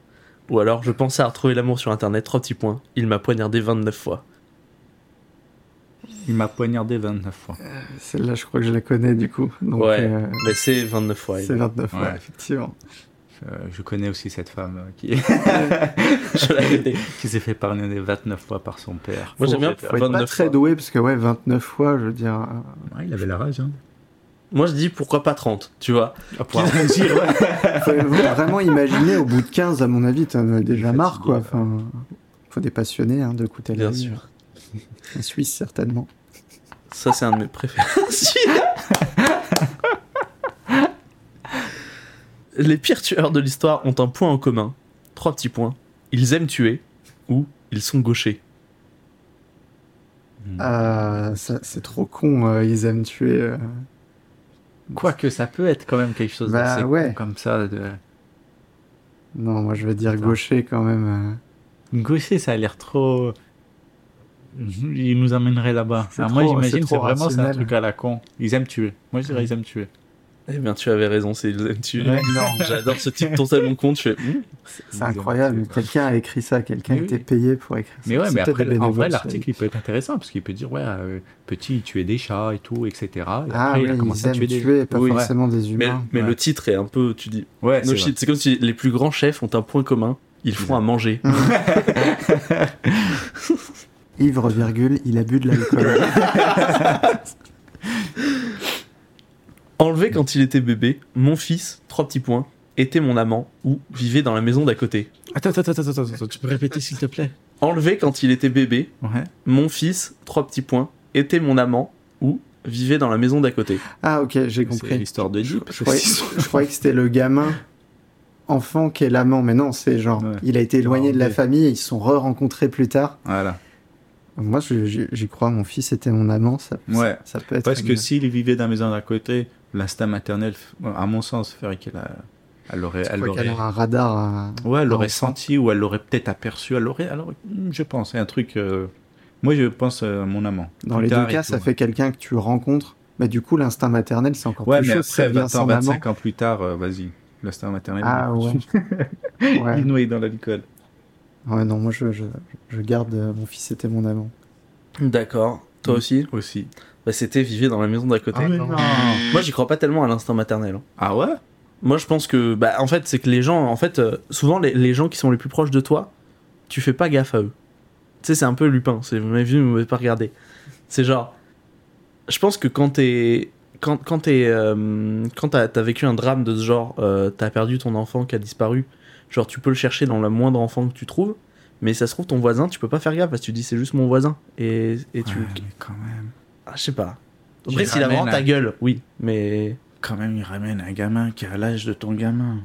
Ou alors, je pensais avoir trouvé l'amour sur internet, trois petits points. Il m'a poignardé 29 fois. Il m'a poignardé 29 fois. Celle-là, je crois que je la connais du coup. Donc, ouais, euh, mais c'est 29 fois. c'est 29 fois, Ouais. effectivement. Euh, je connais aussi cette femme euh, qui, s'est fait pardonner 29 fois par son père. Moi, j'aime bien Faut être pas 29 très fois. doué parce que ouais, 29 fois, je veux dire. euh, Ouais, il avait la rage. Hein. Moi, je dis pourquoi pas 30, tu vois. faut vraiment imaginer au bout de 15, à mon avis, t'en as déjà marre quoi. Enfin, faut des passionnés hein, de coûter la Bien sûr. En Suisse, certainement. Ça, c'est un de mes préférés. Les pires tueurs de l'histoire ont un point en commun. Trois petits points. Ils aiment tuer ou ils sont gauchers. Ah, ça, c'est trop con, euh, ils aiment tuer. euh. Quoique ça peut être quand même quelque chose Bah, d'assez ouais. con comme ça. De... Non, moi je vais dire gaucher quand même. euh. Gaucher, ça a l'air trop. Il nous amènerait là-bas. Alors moi, j'imagine c'est que c'est trop vraiment un truc à la con. Ils aiment tuer. Moi, je dirais ils aiment tuer. Eh bien, tu avais raison, c'est tuer. Ouais, non. J'adore ce type totalement con. Tu fais. hmm, C'est incroyable, quelqu'un a écrit ça, quelqu'un oui. était payé pour écrire ça. Mais ouais, mais après, en vrai, l'article, il peut être intéressant parce qu'il peut dire, ouais, euh, petit, il tuait des chats et tout, etc. Et Ah après, oui, il a commencé ils à tuer tuer, des. pas Oui. forcément des humains. mais Ouais. le titre est un peu. Tu dis. Ouais, No. C'est comme si les plus grands chefs ont un point commun. Ils font à manger. Ivre, virgule, il a bu de l'alcool. Enlevé quand il était bébé, mon fils, trois petits points, était mon amant ou vivait dans la maison d'à côté. Attends, attends, attends, attends, attends, tu peux répéter s'il te plaît? Enlevé quand il était bébé, Ouais. mon fils, trois petits points, était mon amant ou vivait dans la maison d'à côté. ah ok, j'ai C'est compris. l'histoire de Je, Jeep. je croyais, je croyais que c'était le gamin enfant qui est l'amant, mais non, c'est genre, Ouais. il a été éloigné de la Ouais. famille et ils se sont re-rencontrés plus tard. Voilà. Moi, je- j'y crois, mon fils était mon amant, ça, Ouais. ça, ça peut être... Parce que s'il vivait dans la maison d'à côté, l'instinct maternel, à mon sens, ferait qu'elle a... elle aurait, Je elle crois qu'elle aurait, a un radar. à- ouais, elle à aurait enfant. senti ou elle l'aurait peut-être aperçu. Elle aurait, alors, je pense, c'est un truc. euh, Moi, je pense euh, à mon amant. Dans les deux cas, tout, ça ouais. fait quelqu'un que tu rencontres. Mais du coup, l'instinct maternel, c'est encore Ouais, plus mais chaud. après, ça devient 20 ans, son amant. 25 ans plus tard, euh, vas-y, l'instinct maternel. Ah ouais. Il ouais. est noyé dans l'alcool. Ouais, non, moi, je, je, je garde... euh, Mon fils était mon amant. D'accord. Toi Mm. aussi? Aussi. Bah, C'était vivait dans la maison d'à côté. Ah, non. Moi, j'y crois pas tellement à l'instinct maternel. hein. Ah ouais? Moi, je pense que, bah, en fait, c'est que les gens, en fait, euh, souvent, les, les gens qui sont les plus proches de toi, tu fais pas gaffe à eux. Tu sais, c'est un peu Lupin. C'est, vous m'avez vu, vous m'avez pas regardé. C'est genre, je pense que quand t'es, quand, quand t'es, euh, quand t'as, t'as vécu un drame de ce genre, euh, t'as perdu ton enfant qui a disparu, genre, tu peux le chercher dans le moindre enfant que tu trouves, mais ça se trouve, ton voisin, tu peux pas faire gaffe parce que tu dis, c'est juste mon voisin. Et, et tu, Ouais, mais quand même. Ah, je sais pas. Après, s'il a vraiment ta gueule, oui, mais. Quand même, il ramène un gamin qui a l'âge de ton gamin.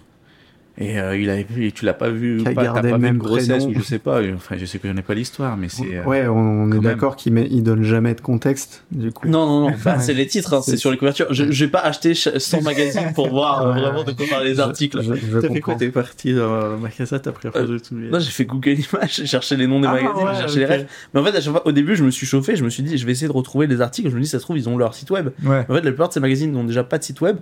Et euh, il a, et tu l'as pas vu, pas, t'as gardé pas le vu même de grossesse, prénom. ou je sais pas. Enfin, je sais que je n'ai pas l'histoire, mais c'est. euh, Ouais, on, on est même. d'accord qu'il met... il donne jamais de contexte, du coup. Non, non, non, bah, c'est les titres, hein, c'est sur les couvertures. Je, vais pas acheter ch- 100 magazines pour voir euh, Ouais, vraiment de quoi parler les articles. Je, je T'as fait quoi T'es parti dans ma cassette après Euh, de tout Non, j'ai fait Google Images, j'ai cherché les noms des Ah, magazines, ouais, j'ai cherché les rêves. Mais en fait, à chaque fois, au début, je me suis chauffé, je me suis dit, je vais essayer de retrouver les articles. Je me dis, ça se trouve, ils ont leur site web. Ouais. En fait, la plupart de ces magazines n'ont déjà pas de site web.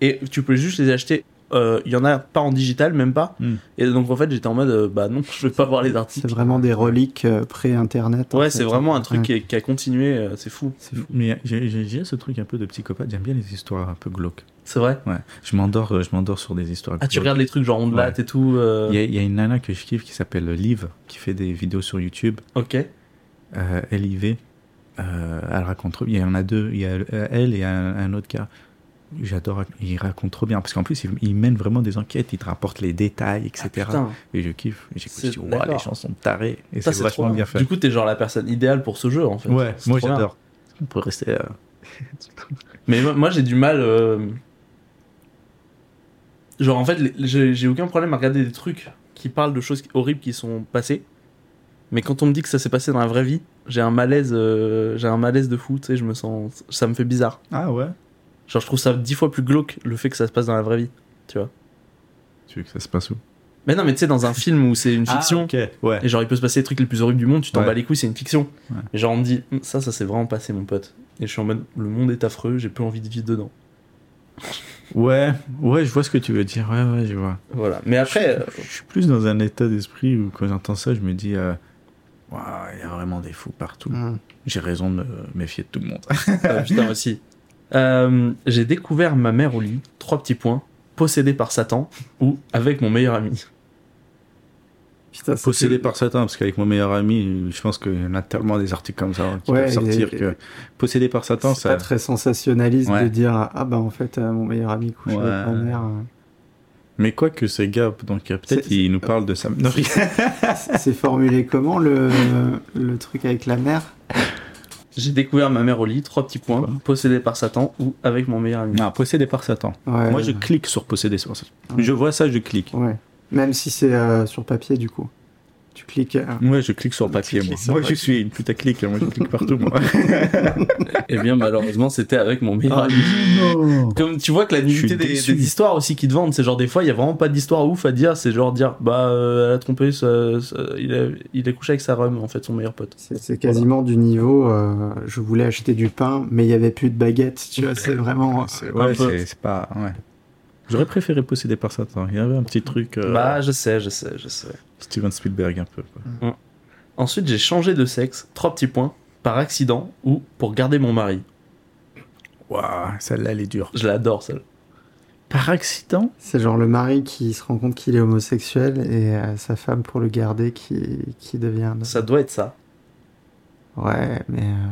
Et tu peux juste les acheter euh, il y en a pas en digital, même pas. Hmm. Et donc en fait, j'étais en mode, euh, bah non, je vais pas voir les articles. C'est vraiment des reliques euh, pré-internet. Ouais, c'est vraiment un truc Ouais. qui, est- qui a continué, euh, c'est fou. Mais j'ai ce truc un peu de psychopathe. J'aime bien les histoires un peu glauques. C'est vrai? Ouais. Je m'endors, euh, je m'endors sur des histoires. Ah, tu regardes les trucs genre on Ouais. et tout. euh, Il y, a, il y a une nana que je kiffe qui s'appelle Liv, qui fait des vidéos sur YouTube. Ok. Euh, LIV. Euh, elle raconte. Il y en a deux. Il y a euh, elle et un, un autre gars. J'adore. Il raconte trop bien. Parce qu'en plus, il, il mène vraiment des enquêtes. Il te rapporte les détails, etc. Ah, et je kiffe. Et j'écoute. Ouah, les gens sont tarés. Et c'est vachement bien fait. Du coup, t'es genre la personne idéale pour ce jeu en fait. ouais, moi j'adore. On peut rester. euh, Mais moi, moi, j'ai du mal. euh, Genre, en fait, j'ai aucun problème à regarder des trucs qui parlent de choses horribles qui sont passées. Mais quand on me dit que ça s'est passé dans la vraie vie, j'ai un malaise, euh, j'ai un malaise de fou. Tu sais, je me sens, ça me fait bizarre. Ah ouais? Genre, je trouve ça dix fois plus glauque le fait que ça se passe dans la vraie vie. Tu vois Tu veux que ça se passe où? Mais non, mais tu sais, dans un film où c'est une fiction. Ah, ok, ouais. Et genre, il peut se passer les trucs les plus horribles du monde, tu t'en Ouais. bats les couilles, c'est une fiction. Ouais. Et genre, on me dit, Hum, ça, ça s'est vraiment passé, mon pote. Et je suis en mode, le monde est affreux, j'ai peu envie de vivre dedans. Ouais, ouais, je vois ce que tu veux dire. Ouais, ouais, je vois. Voilà. Mais après, Je suis plus dans un état d'esprit où quand j'entends ça, je me dis, euh, Waouh, il y a vraiment des fous partout. Mm. J'ai raison de me méfier de tout le monde. Ah, putain aussi. Euh, j'ai découvert ma mère au lit, trois petits points, possédée par Satan ou avec mon meilleur ami. Putain, Possédé c'est- par Satan, parce qu'avec mon meilleur ami, je pense qu'il y en a tellement des articles comme ça qui Ouais, peuvent sortir et- que possédé par Satan, C'est ça. pas très sensationnaliste Ouais. de dire ah bah en fait euh, mon meilleur ami couche Ouais. avec ma mère. euh. Mais quoi que ces gars, donc peut-être C'est- ils nous parlent de ça. Non, C'est formulé comment le, le truc avec la mère? J'ai découvert ma mère au lit, trois petits points, possédée par Satan ou avec mon meilleur ami. non, possédé par Satan. ouais, Moi, je clique sur possédé par Satan. Ouais. Je vois ça, je clique. Ouais. Même si c'est euh, sur papier du coup. Cliques. euh, Ouais, je clique sur le papier, moi. Moi, je suis une putaclic, moi, je clique partout, moi. Eh bien, malheureusement, c'était avec mon meilleur Ah, ami. Comme tu vois que la nullité des, des histoires aussi qui te vendent, c'est genre des fois, il y a vraiment pas d'histoire ouf à dire, c'est genre dire, bah, euh, elle a trompé, ça- ça- il, a, il a couché avec sa rhum, en fait, son meilleur pote. C'est c'est quasiment du niveau. euh, je voulais acheter du pain, mais il y avait plus de baguettes. Tu vois, c'est vraiment. C'est pas. Ouais. J'aurais préféré posséder par Satan. Il y avait un petit truc. euh, Bah, je sais, je sais, je sais. Steven Spielberg, un peu. quoi. Ensuite, j'ai changé de sexe, trois petits points, par accident ou pour garder mon mari. Waouh, celle-là, elle est dure. Je l'adore, celle. Par accident? C'est genre le mari qui se rend compte qu'il est homosexuel et euh, sa femme pour le garder qui, qui devient. Ça doit être ça. Ouais, mais. euh,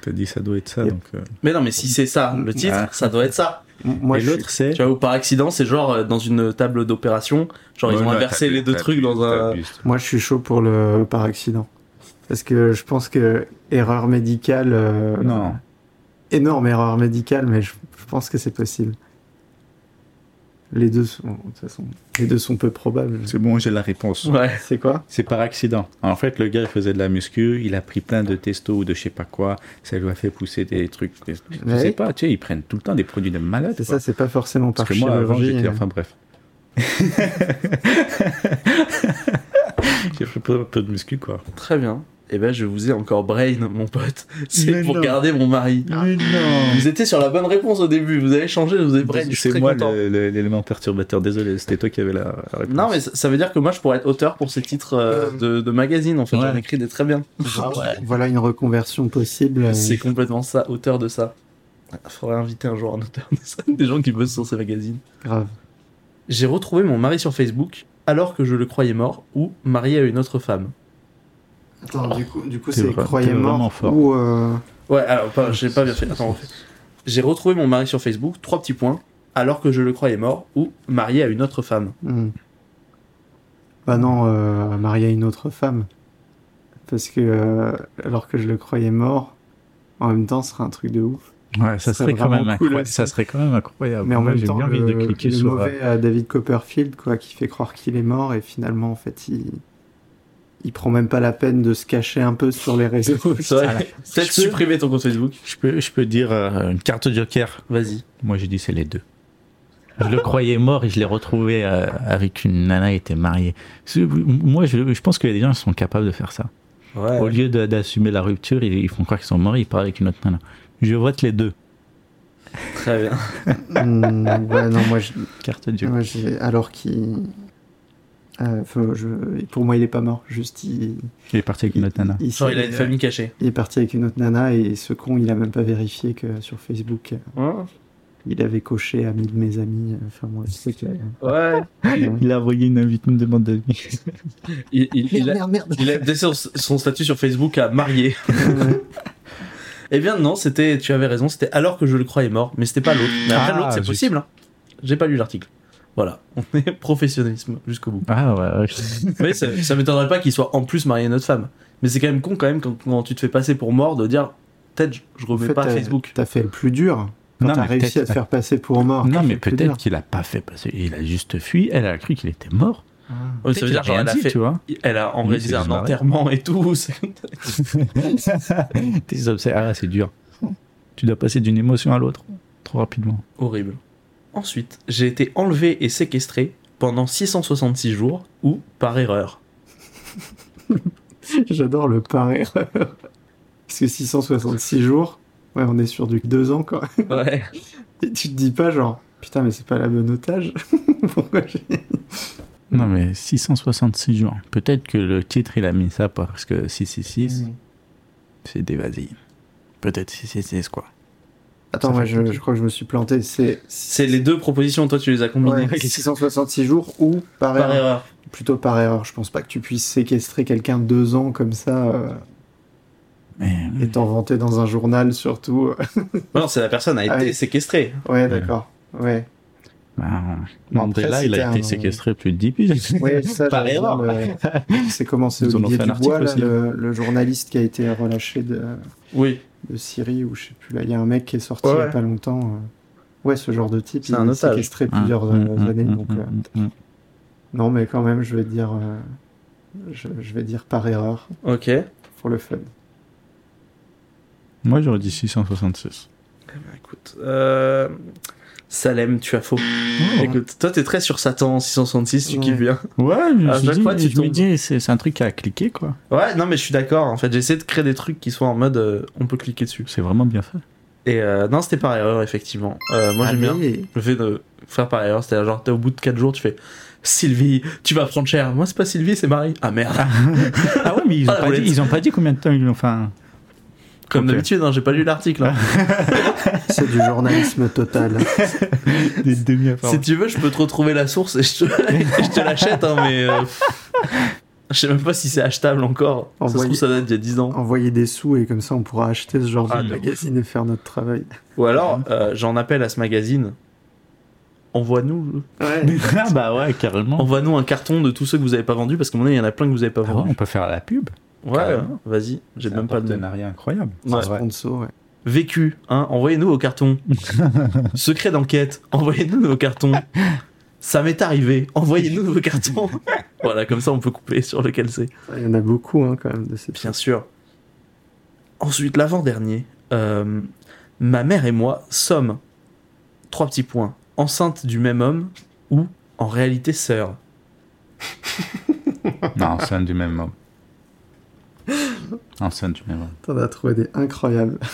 T'as dit ça doit être ça, donc. euh, Mais non, mais si c'est ça, le titre, Ah. ça doit être ça. Moi, Et l'autre, c'est. Tu vois, ou par accident, c'est genre euh, dans une table d'opération, genre ils ont inversé les deux trucs dans un. Moi, je suis chaud pour le par accident. Parce que je pense que erreur médicale. euh, Non. Énorme erreur médicale, mais je, je pense que c'est possible. Les deux sont, de toute façon, les deux sont peu probables. C'est bon, j'ai la réponse. Ouais. C'est quoi? C'est par accident. En fait, le gars, il faisait de la muscu, il a pris plein de testo ou de je sais pas quoi, ça lui a fait pousser des trucs. Je Ouais. sais pas, tu sais, ils prennent tout le temps des produits de malade. C'est ça, c'est pas forcément Parce par que moi, avant, j'étais. Enfin, bref. J'ai fait un peu de muscu, quoi. Très bien. Et ben, je vous ai encore brain, mon pote. C'est pour non. garder mon mari. Mais non Vous étiez sur la bonne réponse au début. Vous avez changé, vous avez brain. C'est moi l'élément perturbateur. Désolé, c'était toi qui avais la la réponse. Non, mais ça, ça veut dire que moi, je pourrais être auteur pour ces titres euh, de, de magazines. En fait, Ouais. j'en écris des très bien. Voilà une reconversion possible. euh, C'est complètement ça, auteur de ça. Il faudrait inviter un jour un auteur de ça. Des gens qui bossent sur ces magazines. grave. J'ai retrouvé mon mari sur Facebook alors que je le croyais mort ou marié à une autre femme. Attends, du coup, du coup c'est vra- croyez t'es vraiment mort fort. ou euh, Ouais, alors, pas, j'ai pas bien fait. Attends, on. J'ai retrouvé mon mari sur Facebook, trois petits points, alors que je le croyais mort ou marié à une autre femme. hmm. Bah non, euh, marié à une autre femme. Parce que euh, alors que je le croyais mort, en même temps, ce serait un truc de ouf. Ouais, ça serait quand même cool. Ça serait quand même incroyable. Mais en même temps, bien envie le, de cliquer le sur. mauvais à David Copperfield, quoi, qui fait croire qu'il est mort et finalement, en fait, il il prend même pas la peine de se cacher un peu sur les réseaux. Peut-être Je peux- supprimer ton compte Facebook. Je peux, je peux dire euh, une carte joker. Vas-y. Moi, j'ai dit c'est les deux. Je le croyais mort et je l'ai retrouvé euh, avec une nana qui était mariée. Moi, je, je pense que les gens sont capables de faire ça. Ouais. Au lieu d'assumer la rupture, ils, ils font croire qu'ils sont morts, ils parlent avec une autre nana. Je vote les deux. Très bien. Hmm, ouais, non, moi, je, Carte Dieu. moi, j'ai- alors qu'il. Euh, je- pour moi, il est pas mort. Juste, il, Il est parti avec une autre nana. il, Genre, il a une famille cachée. il est parti avec une autre nana et ce con, il a même pas vérifié que sur Facebook, euh, il avait coché ami de mes amis. euh, Enfin, moi, c'est que. Ouais. Il a envoyé une invite, une demande d'amis. Il, il, il a, Merde, merde, il a laissé son, son statut sur Facebook à marié. merde. Eh bien non, c'était, tu avais raison, c'était alors que je le croyais mort, mais c'était pas l'autre. Mais après Ah, l'autre, c'est possible. Hein. J'ai pas lu l'article. Voilà, on est professionnalisme jusqu'au bout. Ah ouais, ouais. Oui, ça, ça m'étonnerait pas qu'il soit en plus marié à notre femme. Mais c'est quand même con quand même quand, quand tu te fais passer pour mort de dire peut-être je, je En remets fait, pas t'as- Facebook. T'as fait le plus dur. Quand Non, t'as mais réussi à peut-être- te faire passer pour mort. Non, mais peut-être qu'il a pas fait passer. Il a juste fui. Elle a cru qu'il était mort. Ouais, ça veut dire genre a dit, fait, tu vois. elle a organisé un enterrement et tout. Tes obsèques, ah, c'est dur. Tu dois passer d'une émotion à l'autre trop rapidement. Horrible. Ensuite, j'ai été enlevé et séquestré pendant 666 jours ou par erreur. J'adore le par erreur. Parce que 666 jours, ouais, on est sur du 2 ans quand même. Ouais. Et tu te dis pas genre, putain, mais c'est pas la bonne otage. Pourquoi j'ai. Non, mais 666 jours. Peut-être que le titre, il a mis ça parce que 666, Mm. c'est d'évasion. Peut-être 666, quoi. Attends, moi je, crois que je me suis planté. C'est. Les deux propositions, toi tu les as combinées. Ouais, 666 jours ou par, Par erreur. erreur. Plutôt par erreur. Je pense pas que tu puisses séquestrer quelqu'un deux ans comme ça euh, Mais et t'en vanter dans un journal surtout. Non, c'est la personne a été Ah oui. séquestrée. ouais, d'accord. Ouais. bah, Bon, Mandela, il a été un- séquestré plus de 10 piges. Ça, Par erreur. le- C'est ont Olivier Dubois, là, le, le journaliste qui a été relâché de, Oui. De Syrie, ou je sais plus, là, il y a un mec qui est sorti Ouais, il y a pas longtemps. euh, Ouais, ce genre de type, C'est il un est otage. séquestré plusieurs Mm, euh, mm, années. mm, donc, mm, euh. Non, mais quand même, je vais dire, euh, je, je vais dire par erreur, Ok. pour le fun. Moi, j'aurais dit 666. Eh ben, écoute, euh... Salem, tu as faux. Écoute, toi t'es très sur Satan 666, tu Ouais. kiffes bien. Ouais, je À chaque fois, tu je me dis, c'est un truc à cliquer, quoi. Ouais, non mais je suis d'accord. En fait, j'essaie de créer des trucs qui soient en mode euh, on peut cliquer dessus. C'est vraiment bien fait. Et euh, non, c'était par erreur effectivement. Euh, moi j'aime bien le fait de faire par erreur. C'est-à-dire genre t'es au bout de 4 jours, tu fais Sylvie, tu vas prendre cher. Moi c'est pas Sylvie, c'est Marie. Ah merde. Ah ouais, mais ils ont, Ah, pas roulette. dit, ils ont pas dit combien de temps ils l'ont. Enfin, Comme d'habitude, hein, j'ai pas lu l'article. hein. C'est du journalisme total. des demi Si tu veux, je peux te retrouver la source et je te, et je te l'achète, hein, mais. euh, Je sais même pas si c'est achetable encore. Ça se trouve, ça date d'il y a 10 ans. Envoyer des sous et comme ça on pourra acheter ce genre Ah, de magazine et faire notre travail. Ou alors, euh, j'en appelle à ce magazine. Envoie-nous, Ouais. ah bah ouais, carrément. envoie-nous un carton de tous ceux que vous avez pas vendus parce qu'à mon avis, il y en a plein que vous avez pas Ah ouais, vendus. on peut faire la pub. Ouais, vas-y, j'ai même pas de partenariat incroyable. Ouais. Sponsor, ouais. Vécu, hein, envoyez-nous vos cartons. Secret d'enquête, envoyez-nous vos cartons. Ça m'est arrivé, envoyez-nous vos cartons. voilà, comme ça on peut couper sur lequel c'est. Il y en a beaucoup hein, quand même de ces Bien sûr. Ensuite, l'avant-dernier. euh, ma mère et moi sommes, trois petits points, enceintes du même homme ou en réalité sœurs. Non, enceinte du même homme. Enceinte du même homme. T'en as trouvé des incroyables.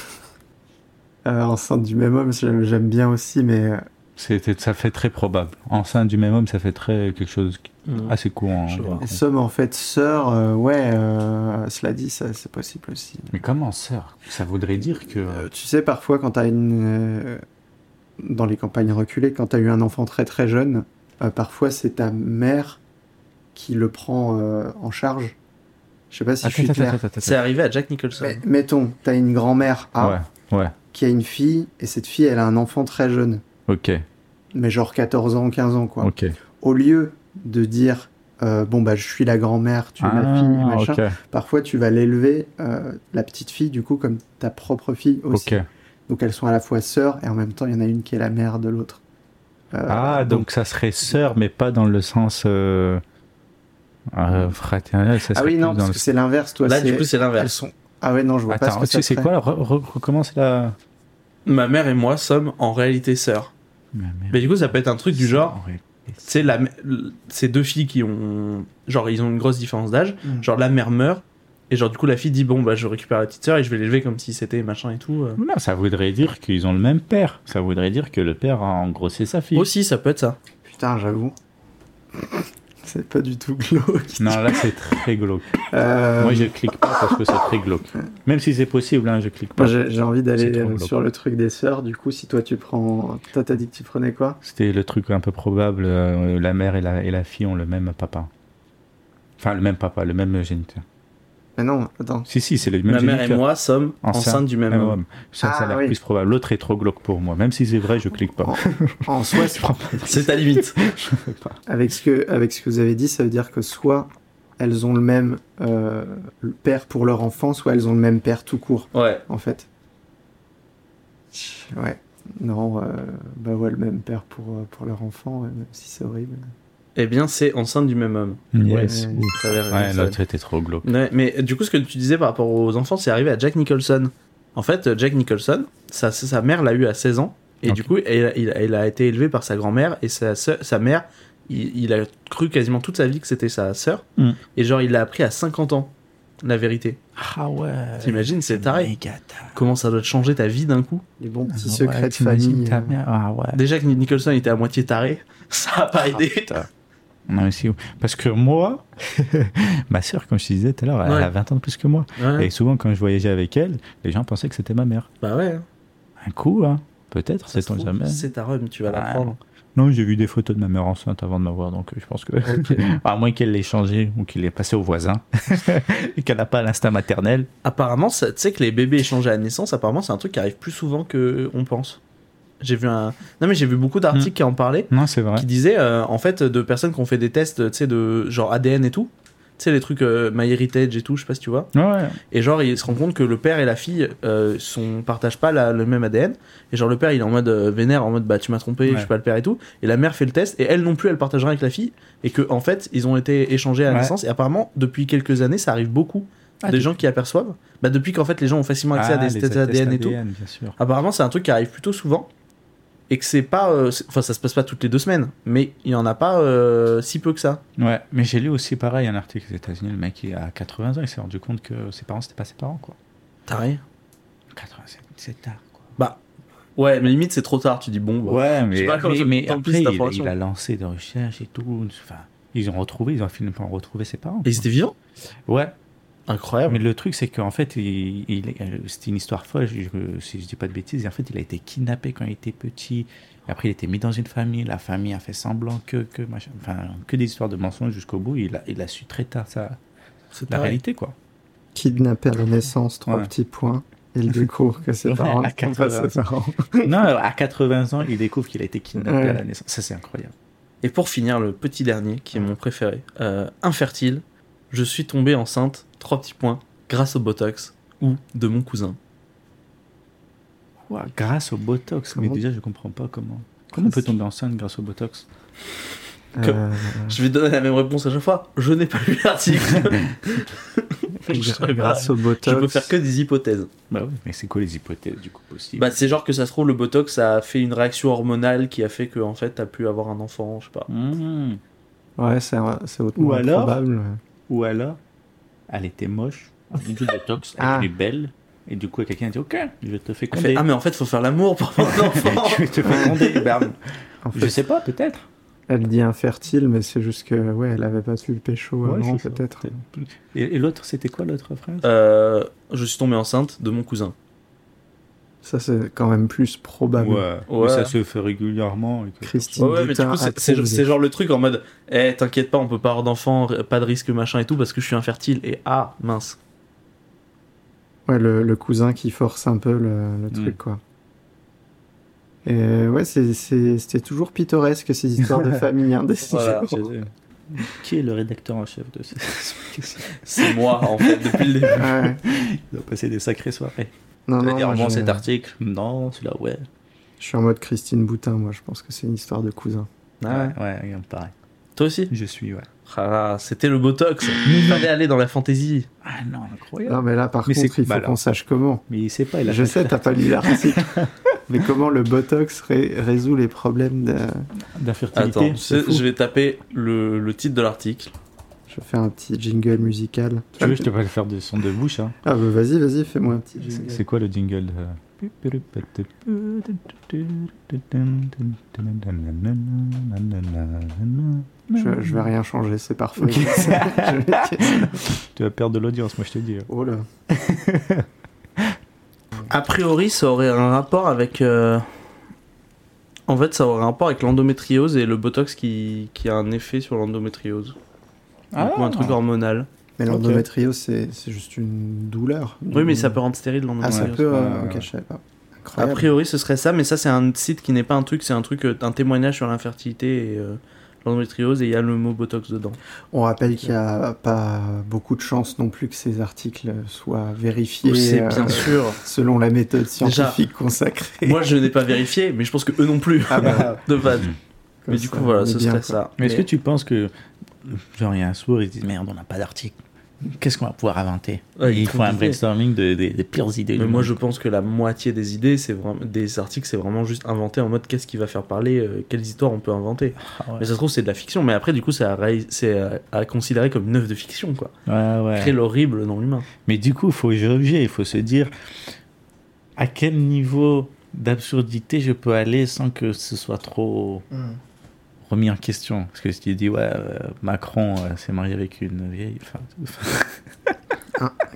Euh, enceinte du même homme, j'aime bien aussi, mais euh, C'était- Ça fait très probable. Enceinte du même homme, ça fait très quelque chose qui- assez courant. Je hein. sommes en fait sœurs, euh, ouais, euh, cela dit, ça c'est possible aussi. Mais comment sœur? Ça voudrait dire que. Euh, tu sais, parfois quand t'as une. dans les campagnes reculées, quand t'as eu un enfant très très jeune, euh, parfois c'est ta mère qui le prend euh, en charge. Je sais pas si je suis clair. C'est arrivé à Jack Nicholson. Mais, mettons, t'as une grand-mère A Ouais, ouais, qui a une fille, et cette fille elle a un enfant très jeune, ok, mais genre 14 ans, 15 ans quoi. ok. Au lieu de dire. euh, bon bah je suis la grand-mère, tu es ma fille, Ah, machin. Parfois tu vas l'élever, euh, la petite fille du coup comme ta propre fille aussi. ok. Donc elles sont à la fois sœurs et en même temps il y en a une qui est la mère de l'autre. Euh, Ah, donc ça serait sœur, mais pas dans le sens euh, euh, fraternel. Ça Ah oui non parce le- que c'est l'inverse toi. Là, c'est- du coup, c'est l'inverse. sont. Ah ouais non je vois pas Attends, ce que ça tu sais ferait. quoi re- re- Recommence la. Ma mère et moi sommes en réalité sœurs. Mais du coup, ça peut être un truc du genre, tu sais, la, ces deux filles qui ont, genre, ils ont une grosse différence d'âge. Mm. Genre, la mère meurt Et genre, du coup, la fille dit Bon, bah, je récupère la petite sœur et je vais l'élever comme si c'était machin et tout. euh. Non, ça voudrait dire qu'ils ont le même père. Ça voudrait dire que le père a engrossé sa fille. Aussi, ça peut être ça. Putain, j'avoue. C'est pas du tout glauque. Non, là, c'est très glauque. Euh, Moi, je clique pas parce que c'est très glauque. Même si c'est possible, hein, je clique pas. j'ai envie d'aller euh, sur le truc des sœurs. Du coup, si toi tu prends. Toi, t'as dit que tu prenais quoi? C'était le truc un peu probable. euh, la mère et la, et la fille ont le même papa. Enfin, le même papa, le même géniteur. Mais non, attends. Si, si, c'est le même Ma mère et moi sommes Enceinte enceintes du même homme. homme. Ça, ça a Ah, l'air oui. plus probable. L'autre est trop glauque pour moi. Même si c'est vrai, je clique pas. En, en soi, c'est- C'est ta limite. avec, ce que, avec ce que vous avez dit, ça veut dire que soit elles ont le même euh, père pour leur enfant, soit elles ont le même père tout court, Ouais. en fait. Ouais. Non, euh, bah ouais, le même père pour, pour leur enfant, même si c'est horrible. Eh bien, c'est enceinte du même homme. Yes. Ouais. Raison, Ouais, ça. l'autre était trop glauque. Ouais, mais du coup, ce que tu disais par rapport aux enfants, c'est arrivé à Jack Nicholson. En fait, Jack Nicholson, sa, sa mère l'a eu à 16 ans. Et du coup, elle, il- elle a été élevée par sa grand-mère. Et sa, sa mère, il, il a cru quasiment toute sa vie que c'était sa sœur. Mm. Et genre, il l'a appris à 50 ans, la vérité. Ah ouais. T'imagines, c'est taré. Comment ça doit te changer ta vie d'un coup? Les bons petits Ah secrets ouais, de famille. ta euh. mère. Ah ouais. Déjà que Nicholson était à moitié taré, ça a pas aidé. putain. Non, mais c'est ouf. Parce que moi, ma sœur, comme je te disais tout à l'heure, elle Ouais. a 20 ans de plus que moi. Ouais. Et souvent, quand je voyageais avec elle, les gens pensaient que c'était ma mère. Bah ouais. Un coup, hein. Peut-être, sait-on trouve, jamais. C'est ta rhum, tu vas Ouais. l'apprendre. Non, j'ai vu des photos de ma mère enceinte avant de m'avoir, donc je pense que. à moins qu'elle l'ait changé ou qu'il l'ait passé au voisin et qu'elle n'a pas l'instinct maternel. Apparemment, tu sais que les bébés échangés à la naissance, apparemment, c'est un truc qui arrive plus souvent que on pense. J'ai vu un. Non, mais j'ai vu beaucoup d'articles qui en parlaient, Non, c'est vrai. qui disaient, euh, en fait, de personnes qui ont fait des tests, tu sais, de genre ADN et tout. Tu sais, les trucs euh, MyHeritage et tout, je sais pas si tu vois. Ouais, ouais. Et genre, ils se rendent compte que le père et la fille euh, sont, partagent pas la- le même ADN. Et genre, le père, il est en mode euh, vénère, en mode bah tu m'as trompé, je suis pas le père et tout. Et la mère fait le test, et elle non plus, elle partagera avec la fille. Et que, en fait, ils ont été échangés à la Ouais. naissance. Et apparemment, depuis quelques années, ça arrive beaucoup. Ah, des gens qui aperçoivent. Bah, depuis qu'en fait, les gens ont facilement accès à Ah, des les tests ADN et tout. bien sûr. Apparemment, c'est un truc qui arrive plutôt souvent. Et que c'est pas. euh, Enfin, ça se passe pas toutes les deux semaines. Mais il y en a pas euh, si peu que ça. Ouais, mais j'ai lu aussi pareil un article aux États-Unis. Le mec, il a 80 ans, il s'est rendu compte que ses parents, c'était pas ses parents, quoi. T'as rien 80, c'est- tard, quoi. Bah. Ouais, mais limite, c'est trop tard. Tu dis bon. bah. Ouais, mais, pas mais, je- mais après, il, a lancé des recherches et tout. Enfin, ils ont retrouvé, ils ont fini par retrouver ses parents. Et ils étaient vivants? Ouais, Incroyable. mais le truc, c'est qu'en fait, il, il- c'était une histoire folle, je- je- si je dis pas de bêtises. Et en fait, il a été kidnappé quand il était petit. Et après, il était mis dans une famille. La famille a fait semblant que, que, machin, enfin, que des histoires de mensonges jusqu'au bout. Il a, il a su très tard ça, C'est la réalité, quoi. Kidnappé à la naissance, trois Ouais. petits points. Il découvre que ses Ouais, parents à sont pas 80. ses parents. non, à 80 ans, il découvre qu'il a été kidnappé Ouais. à la naissance. Ça, c'est incroyable. Et pour finir, le petit dernier, qui est mon préféré. Euh, infertile, je suis tombé enceinte, trois petits points, grâce au Botox ou de mon cousin. Ouah, grâce au Botox? Comment- Mais déjà, je comprends pas comment. Comment on peut tomber enceinte grâce au Botox? Euh, Je vais donner la même réponse à chaque fois. Je n'ai pas lu l'article. Je- grâce au Je peux faire que des hypothèses. Bah oui, mais c'est quoi les hypothèses du coup possibles Bah, c'est genre que ça se trouve, le Botox ça a fait une réaction hormonale qui a fait que en fait t'as pu avoir un enfant, je sais pas. Mmh. Ouais, c'est c'est hautement Ou alors- probable. Ou alors, elle était moche, on a mis du Ah. elle est belle, et du coup, quelqu'un a dit Ok, je te fais Elle fait, ah mais en fait faut faire l'amour pour avoir un enfant. je te. Bam. En Je sais pas, peut-être. elle dit infertile, mais c'est juste que, ouais, elle avait pas su le pécho Ouais, avant, peut-être. Et, et l'autre, c'était quoi l'autre phrase? Euh, je suis tombé enceinte de mon cousin. Ça, c'est quand même plus probable. Ouais, Ouais. mais ça se fait régulièrement. et Christine Ouais, ouais, mais du Boutin coup, c'est- genre le truc en mode, eh, t'inquiète pas, on peut pas avoir d'enfant, pas de risque, machin et tout, parce que je suis infertile. Et ah, mince. Ouais, le, le cousin qui force un peu le, le truc, Mm. quoi. Et ouais, c'est- c'est- c'était toujours pittoresque ces histoires de famille. Hein, des- Voilà. Qui est le rédacteur en chef de ce C'est moi, en fait, depuis le début. Ouais. Il doit passer des sacrées soirées. Non, non, dire, moi, cet article, non, celui-là, ouais. je suis en mode Christine Boutin, moi. Je pense que c'est une histoire de cousin. Ah ouais. ouais, regarde, pareil. Toi aussi Je suis, ouais. Ah, c'était le Botox. Il fallait aller dans la fantaisie. Ah non, incroyable. Non, mais là, par Mais contre, il bah faut alors. qu'on sache comment. Mais il sait pas, il a Je sais, t'as pas lu l'article. mais comment le Botox ré- résout les problèmes de... d'infertilité. Attends, je, vais taper le, le titre de l'article. Je fais un petit jingle musical. Tu veux, je te peux faire des sons de bouche. Hein. Ah bah vas-y, vas-y, fais-moi un petit C'est- jingle. C'est quoi le jingle de... Je, je vais rien changer, c'est parfait. Ok. Je vais- Tu vas perdre de l'audience, moi je te dis. oh là. A priori, ça aurait un rapport avec. euh, En fait, ça aurait un rapport avec l'endométriose et le botox qui, qui a un effet sur l'endométriose. Ah. Ou un truc hormonal. Mais l'endométriose, c'est c'est juste une douleur. Oui, mais ça peut rendre stérile Ah, ça l'endométriose. peut. euh, ok, je savais pas. A Incroyable. priori, ce serait ça, mais ça, c'est un site qui n'est pas un truc, c'est un truc, euh, un témoignage sur l'infertilité et euh, l'endométriose, et il y a le mot botox dedans. On rappelle qu'il n'y a pas beaucoup de chances non plus que ces articles soient vérifiés C'est euh, bien sûr. selon la méthode scientifique consacrée. Moi, je n'ai pas vérifié, mais je pense que eux non plus. Ah bah, de base. comme Mais du ça, coup, voilà, ce bien, serait quoi. ça. Mais est-ce que tu penses que, genre, il y a un sourd, ils se disent merde, on n'a pas d'article. Qu'est-ce qu'on va pouvoir inventer Ouais, Il font faut un des brainstorming de- des- pires idées. Mais moi, monde. je pense que la moitié des idées, c'est vraiment des articles, c'est vraiment juste inventé en mode qu'est-ce qui va faire parler, euh, quelles histoires on peut inventer. Ah ouais. Mais ça se trouve, c'est de la fiction. Mais après, du coup, c'est à, c'est à, à considérer comme une œuvre de fiction, quoi. Ouais, ouais. Créer l'horrible dans l'humain. Mais du coup, il faut jauger, il faut se dire à quel niveau d'absurdité je peux aller sans que ce soit trop remis en question. Parce que si tu dis, ouais, euh, Macron euh, s'est marié avec une vieille. enfin,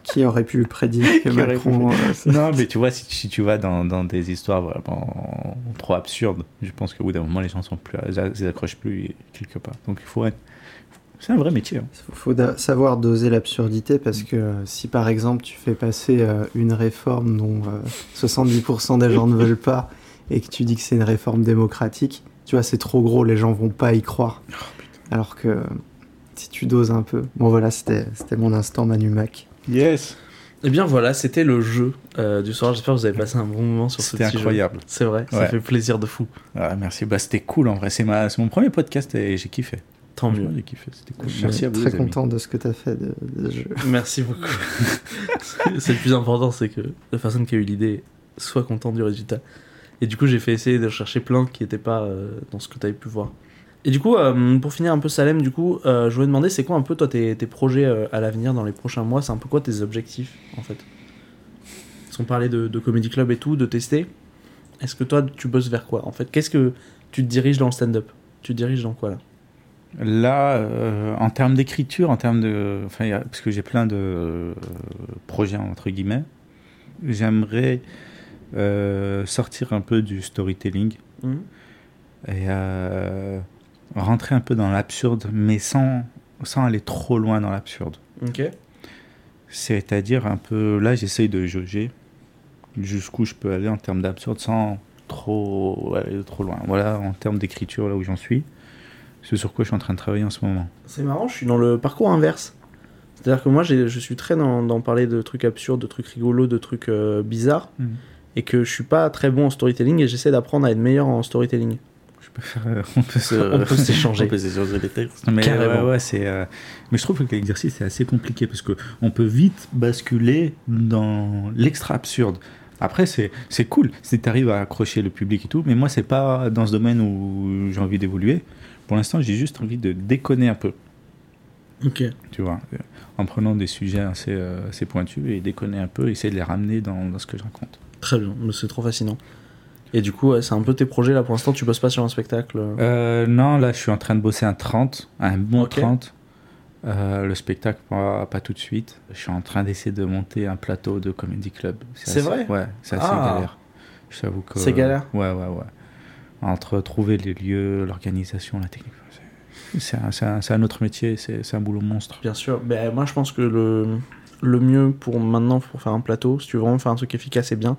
Qui aurait pu prédire que Macron. euh, non, mais tu vois, si, si tu vas dans, dans des histoires vraiment trop absurdes, je pense qu'au bout d'un moment, les gens sont plus, ils accrochent plus quelque part. Donc il faut être. C'est un vrai métier. hein. Il faut da- savoir doser l'absurdité parce que si par exemple tu fais passer euh, une réforme dont euh, 70% des gens ne veulent pas et que tu dis que c'est une réforme démocratique, tu vois, c'est trop gros, les gens vont pas y croire. Alors que si tu doses un peu. Bon voilà, c'était c'était mon instant Manu Mac. Yes. Eh bien, voilà, c'était le jeu euh, du soir. J'espère que vous avez passé un bon moment sur ce C'était petit jeu. incroyable. C'est vrai, ça fait plaisir de fou. Ah, merci. Bah, c'était cool en vrai. C'est ma... mon premier podcast et j'ai kiffé. Tant mieux. j'ai kiffé. C'était cool. Je suis Merci à vous. très les amis. content de ce que tu as fait de, de jeu. Merci beaucoup. c'est le plus important, c'est que la personne qui a eu l'idée soit contente du résultat. Et du coup, j'ai fait essayer de chercher plein qui n'étaient pas euh, dans ce que tu avais pu voir. Et du coup, euh, pour finir un peu Salem, du coup, euh, je voulais demander, c'est quoi un peu toi tes, projets à l'avenir dans les prochains mois? C'est un peu quoi tes objectifs en fait? Parce qu'on parlait de, de Comedy Club et tout, de tester. Est-ce que toi, tu bosses vers quoi en fait? Qu'est-ce que tu te diriges dans le stand-up? Tu te diriges dans quoi là? Là, en termes d'écriture, en termes de. Enfin, parce que j'ai plein de projets, entre guillemets, j'aimerais sortir un peu du storytelling Mhm. et euh, rentrer un peu dans l'absurde, mais sans, sans aller trop loin dans l'absurde. Ok. C'est-à-dire un peu. Là, j'essaye de jauger jusqu'où je peux aller en termes d'absurde sans trop aller trop loin. Voilà, en termes d'écriture, là où j'en suis. C'est sur quoi je suis en train de travailler en ce moment. C'est marrant, je suis dans le parcours inverse. C'est-à-dire que moi, je suis très dans, dans parler de trucs absurdes, de trucs rigolos, de trucs euh, bizarres, Mhm. Et que je suis pas très bon en storytelling, et j'essaie d'apprendre à être meilleur en storytelling. Je peux faire, euh, on peut s'échanger. on peut s'échanger textes. Mais Carrément. ouais, ouais, c'est. euh, Mais je trouve que l'exercice est assez compliqué parce que on peut vite basculer dans l'extra absurde. Après, c'est c'est cool si tu arrives à accrocher le public et tout, mais moi, c'est pas dans ce domaine où j'ai envie d'évoluer. Pour l'instant, j'ai juste envie de déconner un peu, Ok. tu vois, euh, en prenant des sujets assez, euh, assez pointus et déconner un peu, essayer de les ramener dans, dans ce que je raconte. Très bien, mais c'est trop fascinant. Et du coup, ouais, c'est un peu tes projets là pour l'instant, tu bosses pas sur un spectacle euh, Euh, non, là, je suis en train de bosser un 30, un bon Ok. 30. Euh, le spectacle, pas, pas tout de suite. Je suis en train d'essayer de monter un plateau de comedy club. C'est vrai Ouais, c'est assez Ah. galère. Je t'avoue que. C'est galère Ouais, ouais, ouais. Entre trouver les lieux, l'organisation, la technique. c'est- un, un- autre métier, c'est un boulot monstre. Bien sûr. Ben, moi, je pense que le, le mieux pour maintenant, pour faire un plateau, si tu veux vraiment faire un truc efficace et bien,